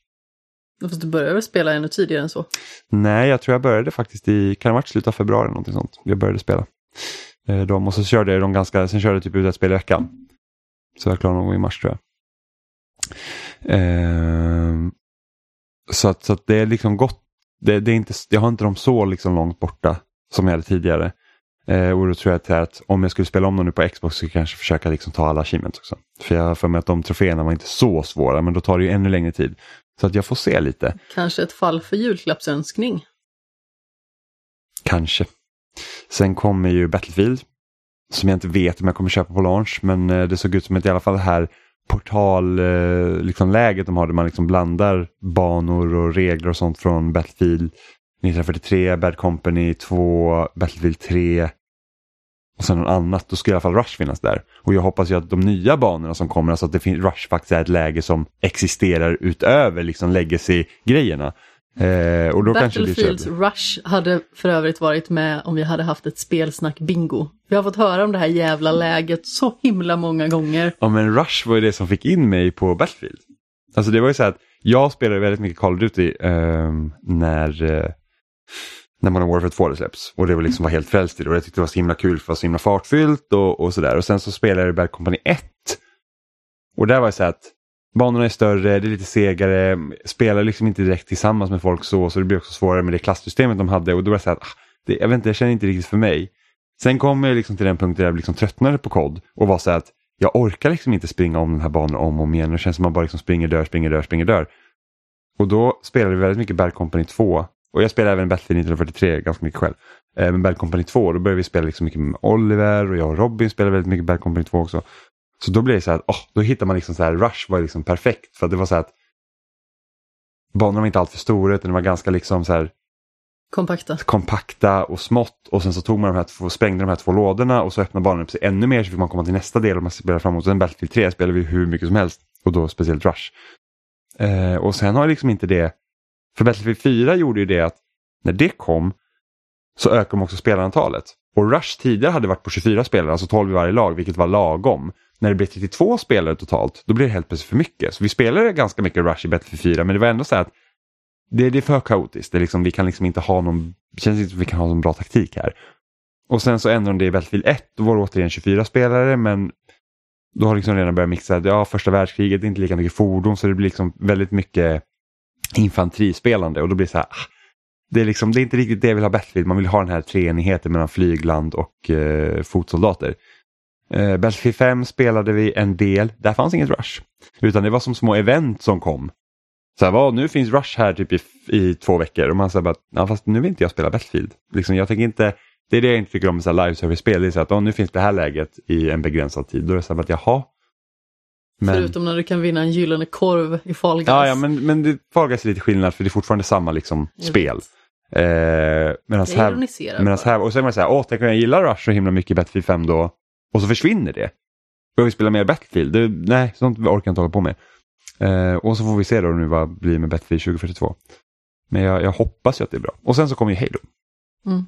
Speaker 2: Fast du började väl spela ännu tidigare än så?
Speaker 1: Nej, jag tror jag började faktiskt i, kan det ha varit slutet av februari eller någonting sånt. Jag började spela. Eh, dem och så körde jag dem ganska, sen körde jag typ ut ett spel i veckan. Så jag klarade någon gång i mars tror jag. Eh, så att, så att det är liksom gott. Det, det är inte, jag har inte dem så liksom långt borta som jag hade tidigare. Eh, och då tror jag att om jag skulle spela om dem nu på Xbox så skulle jag kanske försöka liksom ta alla achievements också. För jag har för mig att de troféerna var inte så svåra men då tar det ju ännu längre tid. Så att jag får se lite.
Speaker 2: Kanske ett fall för julklappsönskning?
Speaker 1: Kanske. Sen kommer ju Battlefield som jag inte vet om jag kommer köpa på launch men eh, det såg ut som att i alla fall det här portalläget liksom, läget de har där man liksom blandar banor och regler och sånt från Battlefield 1943, Bad Company 2, Battlefield 3 och sen något annat, då ska i alla fall Rush finnas där. Och jag hoppas ju att de nya banorna som kommer, alltså att det finns, Rush faktiskt är ett läge som existerar utöver liksom legacy-grejerna. Eh, och då kanske
Speaker 2: Battlefields Rush hade för övrigt varit med om vi hade haft ett spelsnack bingo. Vi har fått höra om det här jävla läget så himla många gånger.
Speaker 1: Ja men Rush var ju det som fick in mig på Battlefield. Alltså det var ju så att jag spelade väldigt mycket Call of Duty eh, när, eh, när Modern Warfare 2 släpps. Och det var liksom var helt frälst i det och jag tyckte det var så himla kul för det var så himla fartfyllt och, och sådär. Och sen så spelade jag Bad Company 1. Och där var det så att banorna är större, det är lite segare, spelar liksom inte direkt tillsammans med folk så, så det blir också svårare med det klasssystemet de hade och då var det så att, ah, det, jag vet inte, jag känner inte riktigt för mig. Sen kom jag liksom till den punkten där jag liksom tröttnade på kod och var så att jag orkar liksom inte springa om den här banan om och om igen. Det känns som att man bara liksom springer, dör, springer, dör, springer, dör. Och då spelade vi väldigt mycket Bad Company 2 och jag spelade även Battlefield 1943 ganska mycket själv. Eh, men Bad Company 2, då började vi spela liksom mycket med Oliver och jag och Robin spelade väldigt mycket Bad Company 2 också. Så då blev det så här, oh, då hittar man liksom så här, Rush var liksom perfekt för det var så här att banorna var inte alltför stora utan det var ganska liksom så här
Speaker 2: Kompakta.
Speaker 1: kompakta och smått och sen så tog man de här två, sprängde de här två lådorna och så öppnade banan upp sig ännu mer så fick man komma till nästa del och man spelade framåt. Sen Battlefield 3 spelade vi hur mycket som helst och då speciellt Rush. Eh, och sen har liksom inte det, för Battlefield 4 gjorde ju det att när det kom så ökade de också spelarantalet. Och Rush tidigare hade varit på 24 spelare, alltså 12 i varje lag, vilket var lagom. När det blev 32 spelare totalt, då blev det helt plötsligt för mycket. Så vi spelade ganska mycket Rush i Battlefield 4, men det var ändå så att det, det är för kaotiskt. Det är liksom, vi kan liksom inte ha någon, det känns inte som vi kan ha någon bra taktik här. Och sen så ändrade de det i Battlefield 1, då var det återigen 24 spelare, men då har liksom redan börjat mixa, ja första världskriget, det är inte lika mycket fordon, så det blir liksom väldigt mycket infanterispelande och då blir det så här, ah. det är, liksom, det är inte riktigt det jag vill ha Battlefield, man vill ha den här treenigheten mellan flygland och eh, fotsoldater. Eh, Battlefield 5 spelade vi en del, där fanns inget Rush. Utan det var som små event som kom. Så här, vad, nu finns Rush här typ i, i två veckor och man säger bara, ja, fast nu vill inte jag spela Battlefield. Liksom, jag tänker inte, det är det jag inte tycker om med live service-spel, det är så att oh, nu finns det här läget i en begränsad tid. Då är det så här, att jaha. Men...
Speaker 2: Förutom när du kan vinna en gyllene korv i Fall Guys.
Speaker 1: Ja, ja men, men det, Fall Guys är lite skillnad för det är fortfarande samma liksom,
Speaker 2: Jag
Speaker 1: spel. Eh, medans
Speaker 2: Jag
Speaker 1: här, medans här, och så är man så här, åh, tänk om jag gillar Rush så himla mycket i Battlefield 5 då. Och så försvinner det. Börjar vi spela mer Battlefield? Det, nej, sånt orkar jag inte hålla på med. Eh, och så får vi se då nu vad det blir med Battlefield 2042. Men jag, jag hoppas ju att det är bra. Och sen så kommer ju Halo.
Speaker 2: Mm.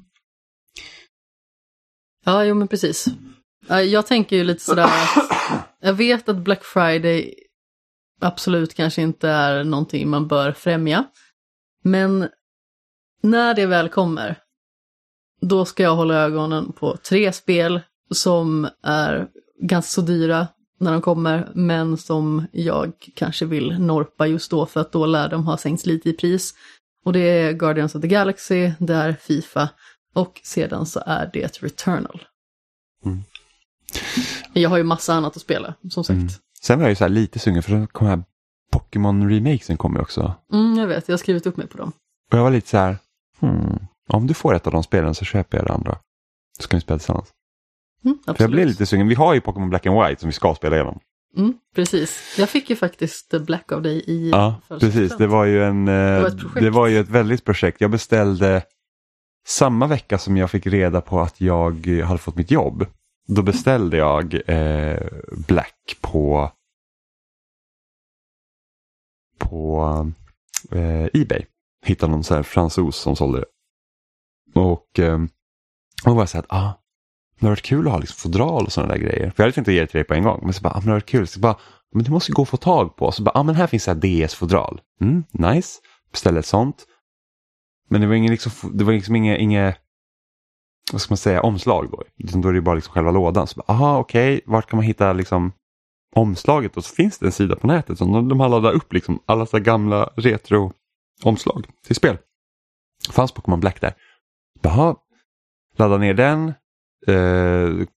Speaker 2: Ja, jo men precis. Ja, Jag tänker ju lite sådär att jag vet att Black Friday absolut kanske inte är någonting man bör främja. Men när det väl kommer, då ska jag hålla ögonen på tre spel som är ganska så dyra när de kommer, men som jag kanske vill norpa just då för att då lär de ha sänkts lite i pris. Och det är Guardians of the Galaxy, det är Fifa och sedan så är det Returnal.
Speaker 1: Mm.
Speaker 2: Jag har ju massa annat att spela, som sagt.
Speaker 1: Mm. Sen var jag ju så här lite sugen för de här Pokémon-remakesen kommer ju också.
Speaker 2: Mm, jag vet, jag har skrivit upp mig på dem.
Speaker 1: Och jag var lite så här, hmm, om du får ett av de spelen så köper jag det andra. Så ska vi spela tillsammans.
Speaker 2: Mm,
Speaker 1: För jag blev lite sugen. Vi har ju Pokémon Black and White som vi ska spela igenom.
Speaker 2: Mm, precis. Jag fick ju faktiskt Black av dig i
Speaker 1: Ja, precis. Det var ju en, eh,
Speaker 2: var ett projekt.
Speaker 1: det var ju ett väldigt projekt. Jag beställde samma vecka som jag fick reda på att jag hade fått mitt jobb. Då beställde jag eh, Black på på eh, Ebay. Hittade någon så här fransos som sålde det. Och eh, var var så här att ah, det hade varit kul att ha liksom fodral och sådana där grejer. För jag hade tänkt att ge det till dig på en gång. Men så bara, ah, men det hade varit kul. Så bara, men det måste ju gå att få tag på. Så bara, ah, men här finns så här DS-fodral. Mm, nice. Beställde ett sånt. Men det var ingen liksom, det var liksom inga, inga vad ska man säga, omslag då. Liksom, då är det bara liksom själva lådan. Så bara, aha, okej, vart kan man hitta liksom omslaget? Och så finns det en sida på nätet som de, de har laddat upp liksom alla så gamla retro-omslag till spel. Det fanns Pokémon Black där. Jaha, ladda ner den. Eh,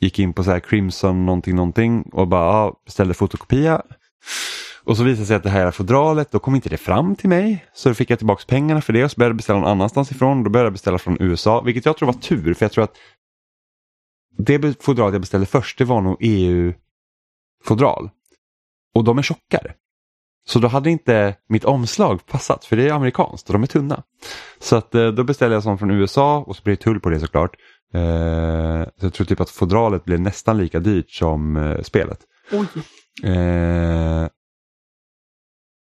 Speaker 1: gick in på så här Crimson någonting någonting och bara ja, beställde fotokopia. Och så visade det sig att det här fodralet, då kom inte det fram till mig. Så då fick jag tillbaka pengarna för det och så började jag beställa någon annanstans ifrån. Då började jag beställa från USA, vilket jag tror var tur för jag tror att det fodral jag beställde först det var nog EU-fodral. Och de är tjockare. Så då hade inte mitt omslag passat för det är amerikanskt och de är tunna. Så att, eh, då beställde jag sånt från USA och så blir det tull på det såklart. Eh, så jag tror typ att fodralet blev nästan lika dyrt som eh, spelet.
Speaker 2: Oj.
Speaker 1: Eh,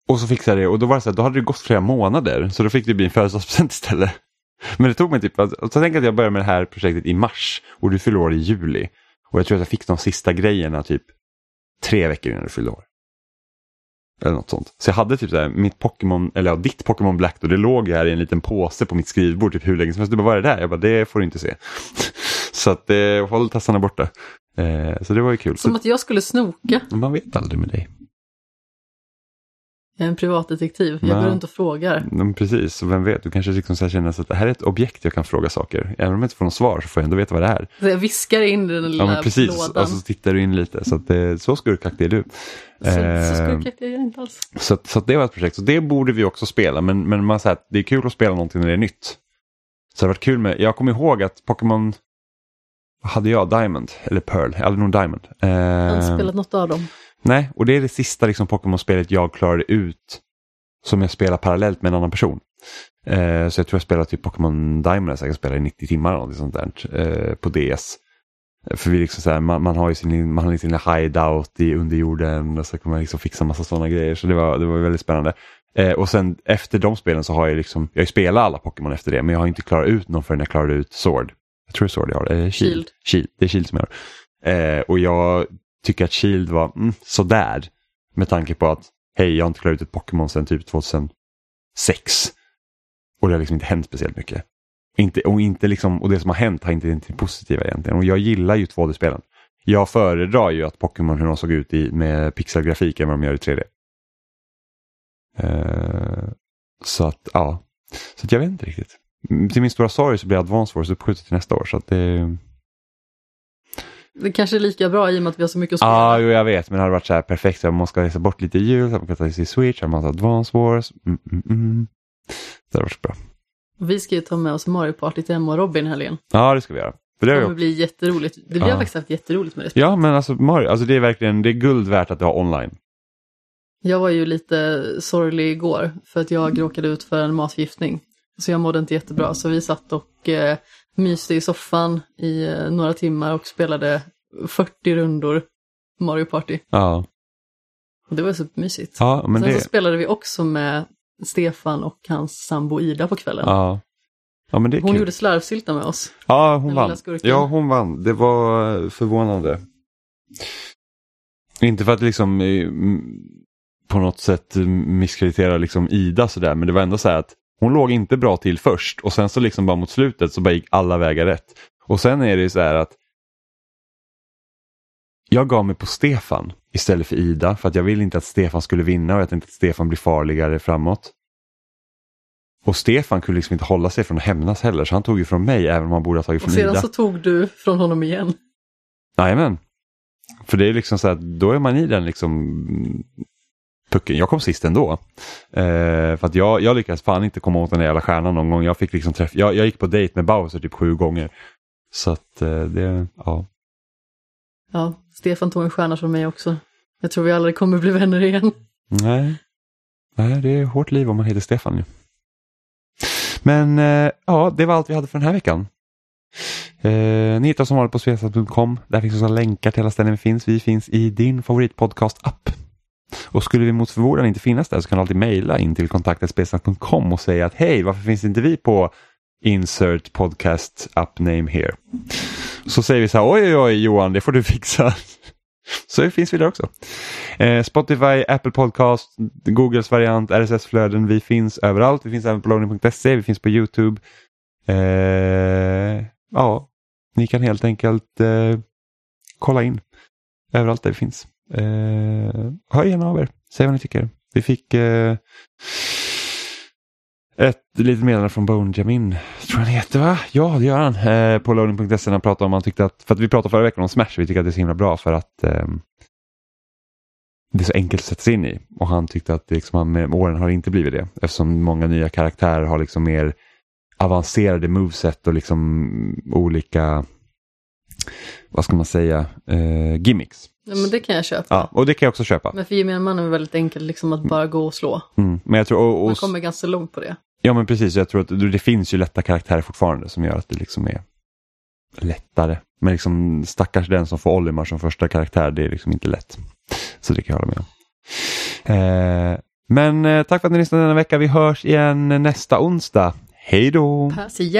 Speaker 1: och så fixade jag det och då var det så här, då hade det gått flera månader så då fick det bli en födelsedagspresent istället. Men det tog mig typ, alltså, så tänk att jag började med det här projektet i mars och du fyller år i juli. Och jag tror att jag fick de sista grejerna typ tre veckor innan du fyllde år. Eller något sånt. Så jag hade typ så här, mitt Pokémon, eller ja, ditt Pokémon Black då, det låg här i en liten påse på mitt skrivbord typ hur länge som helst. Du bara, vad är det där? Jag bara, det får du inte se. så att eh, håll tassarna borta. Eh, så det var ju kul.
Speaker 2: Som
Speaker 1: Så,
Speaker 2: att jag skulle snoka.
Speaker 1: man vet aldrig med dig.
Speaker 2: Jag är en privatdetektiv. Jag
Speaker 1: Ja.
Speaker 2: går runt och frågar.
Speaker 1: Men precis, så vem vet, du kanske liksom så här känner så att det här är ett objekt jag kan fråga saker. Även om jag inte får något svar så får jag ändå veta vad det är.
Speaker 2: Så jag viskar in den lilla
Speaker 1: Ja precis,
Speaker 2: lådan.
Speaker 1: och så tittar du in lite. Så, att det, så skurkaktig är du.
Speaker 2: Så, så
Speaker 1: Eh,
Speaker 2: skurkaktig är jag inte alls.
Speaker 1: Så, så det var ett projekt, så det borde vi också spela. Men, men man säger att det är kul att spela någonting när det är nytt. Så det har varit kul med, jag kommer ihåg att Pokémon, hade jag, Diamond eller Pearl, jag hade nog Diamond.
Speaker 2: Jag har inte
Speaker 1: Eh,
Speaker 2: spelat något av dem.
Speaker 1: Nej, och det är det sista liksom, Pokémon-spelet jag klarade ut som jag spelar parallellt med en annan person. Eh, så jag tror jag spelar typ Pokémon Diamond, så jag kan spela i 90 timmar eller något sånt där eh, på DS. För vi liksom så här, man, man har ju sin, man har sin hideout i underjorden och så kan man liksom fixa massa sådana grejer. Så det var, det var väldigt spännande. Eh, och sen efter de spelen så har jag liksom, jag spelat alla Pokémon efter det men jag har inte klarat ut någon förrän jag klarade ut Sword. Jag tror det är Sword jag har, eh, Shield.
Speaker 2: Shield.
Speaker 1: Shield. Det är Shield som jag har. Eh, och jag tycka att Shield var mm, sådär. Med tanke på att, hej jag har inte klarat ut ett Pokémon sedan typ 2006. Och det har liksom inte hänt speciellt mycket. Inte, och, inte liksom, och det som har hänt har inte varit det positiva egentligen. Och jag gillar ju 2D-spelen. Jag föredrar ju att Pokémon hur de såg ut i, med pixelgrafik än vad de gör i 3D. Uh, eh, så att, ja. Så att jag vet inte riktigt. Mm, till min stora sorg så blir Advance Wars uppskjutet till nästa år. Så att det...
Speaker 2: Det kanske är lika bra i och med att vi har så mycket att spela.
Speaker 1: Ja, ah, jo, jag vet. Men det hade varit så här perfekt. Här, man ska resa bort lite jul, man kan ta sig Switch, man har Advance Wars. Mm, mm, mm. Det hade varit så bra.
Speaker 2: Vi ska ju ta med oss Mario Party till Emma och Robin helgen.
Speaker 1: Ja, det ska vi göra. För det
Speaker 2: kommer bli jätteroligt. Det, vi har
Speaker 1: Ja.
Speaker 2: faktiskt haft jätteroligt med det.
Speaker 1: Ja, men alltså Mario, alltså det är verkligen, det är guld värt att det har online.
Speaker 2: Jag var ju lite sorglig igår för att jag råkade ut för en matförgiftning. Så jag mådde inte jättebra så vi satt och eh, myste i soffan i eh, några timmar och spelade 40 rundor Mario Party.
Speaker 1: Ja,
Speaker 2: Och det var supermysigt.
Speaker 1: ja men
Speaker 2: Sen
Speaker 1: det...
Speaker 2: så spelade vi också med Stefan och hans sambo Ida på kvällen.
Speaker 1: Ja. ja, men det är
Speaker 2: Hon
Speaker 1: kul.
Speaker 2: gjorde slarvsylta med oss.
Speaker 1: Ja, hon vann. Ja, hon vann. Det var förvånande. Inte för att liksom eh, på något sätt misskreditera liksom Ida sådär, men det var ändå så här att hon låg inte bra till först och sen så liksom bara mot slutet så bara gick alla vägar rätt. Och sen är det ju så här att jag gav mig på Stefan istället för Ida för att jag ville inte att Stefan skulle vinna och jag tänkte att Stefan blir farligare framåt. Och Stefan kunde liksom inte hålla sig från att hämnas heller så han tog ju från mig även om han borde ha tagit
Speaker 2: Och
Speaker 1: från
Speaker 2: sedan
Speaker 1: Ida.
Speaker 2: så tog du från honom igen.
Speaker 1: Jajamän. För det är liksom så att då är man i den liksom pucken. Jag kom sist ändå. Eh, för att jag, jag lyckades fan inte komma åt den där jävla stjärnan någon gång. Jag fick liksom träff. Jag, jag gick på dejt med Bowser typ sju gånger. Så att eh, det, ja.
Speaker 2: Ja, Stefan tog en stjärna från mig också. Jag tror vi aldrig kommer bli vänner igen.
Speaker 1: Nej. Nej, det är hårt liv om man heter Stefan ju. Men eh, ja, det var allt vi hade för den här veckan. Eh, ni hittar som vanligt på svesat.com. Där finns också länkar till alla ställen vi finns. Vi finns i din favoritpodcast-app. Och skulle vi mot förmodan inte finnas där så kan du alltid mejla in till kontaktetspelsnack.com och säga att hej, varför finns inte vi på insert podcast app name here? Så säger vi så här, oj oj oj Johan, det får du fixa. Så finns vi där också. Eh, Spotify, Apple Podcast, Googles variant, RSS-flöden. Vi finns överallt. Vi finns även på loading.se, vi finns på YouTube. Eh, ja, ni kan helt enkelt eh, kolla in överallt där vi finns. Eh, hör gärna av er, säg vad ni tycker. Vi fick eh, ett litet meddelande från Bonjamin, tror han heter va? Ja, det gör han. Eh, på loading.se när han pratade om han tyckte att, för att vi pratade förra veckan om Smash, vi tycker att det är så himla bra för att eh, det är så enkelt att sätta sig in i. Och han tyckte att det liksom, han, med åren har det inte blivit det eftersom många nya karaktärer har liksom mer avancerade moveset och liksom olika vad ska man säga, eh, gimmicks.
Speaker 2: Ja, men det kan jag köpa.
Speaker 1: Ja, och det kan jag också köpa.
Speaker 2: Men för gemene man är det väldigt enkelt liksom att bara gå och slå.
Speaker 1: Mm. Men jag tror, och, och,
Speaker 2: Man kommer ganska långt på det.
Speaker 1: Ja men precis, jag tror att det, finns ju lätta karaktärer fortfarande som gör att det liksom är lättare. Men liksom stackars den som får Olimar som första karaktär, det är liksom inte lätt. Så det kan jag hålla med om. Eh, men eh, tack för att ni lyssnade denna vecka. Vi hörs igen nästa onsdag. Hej då!
Speaker 2: Pass i!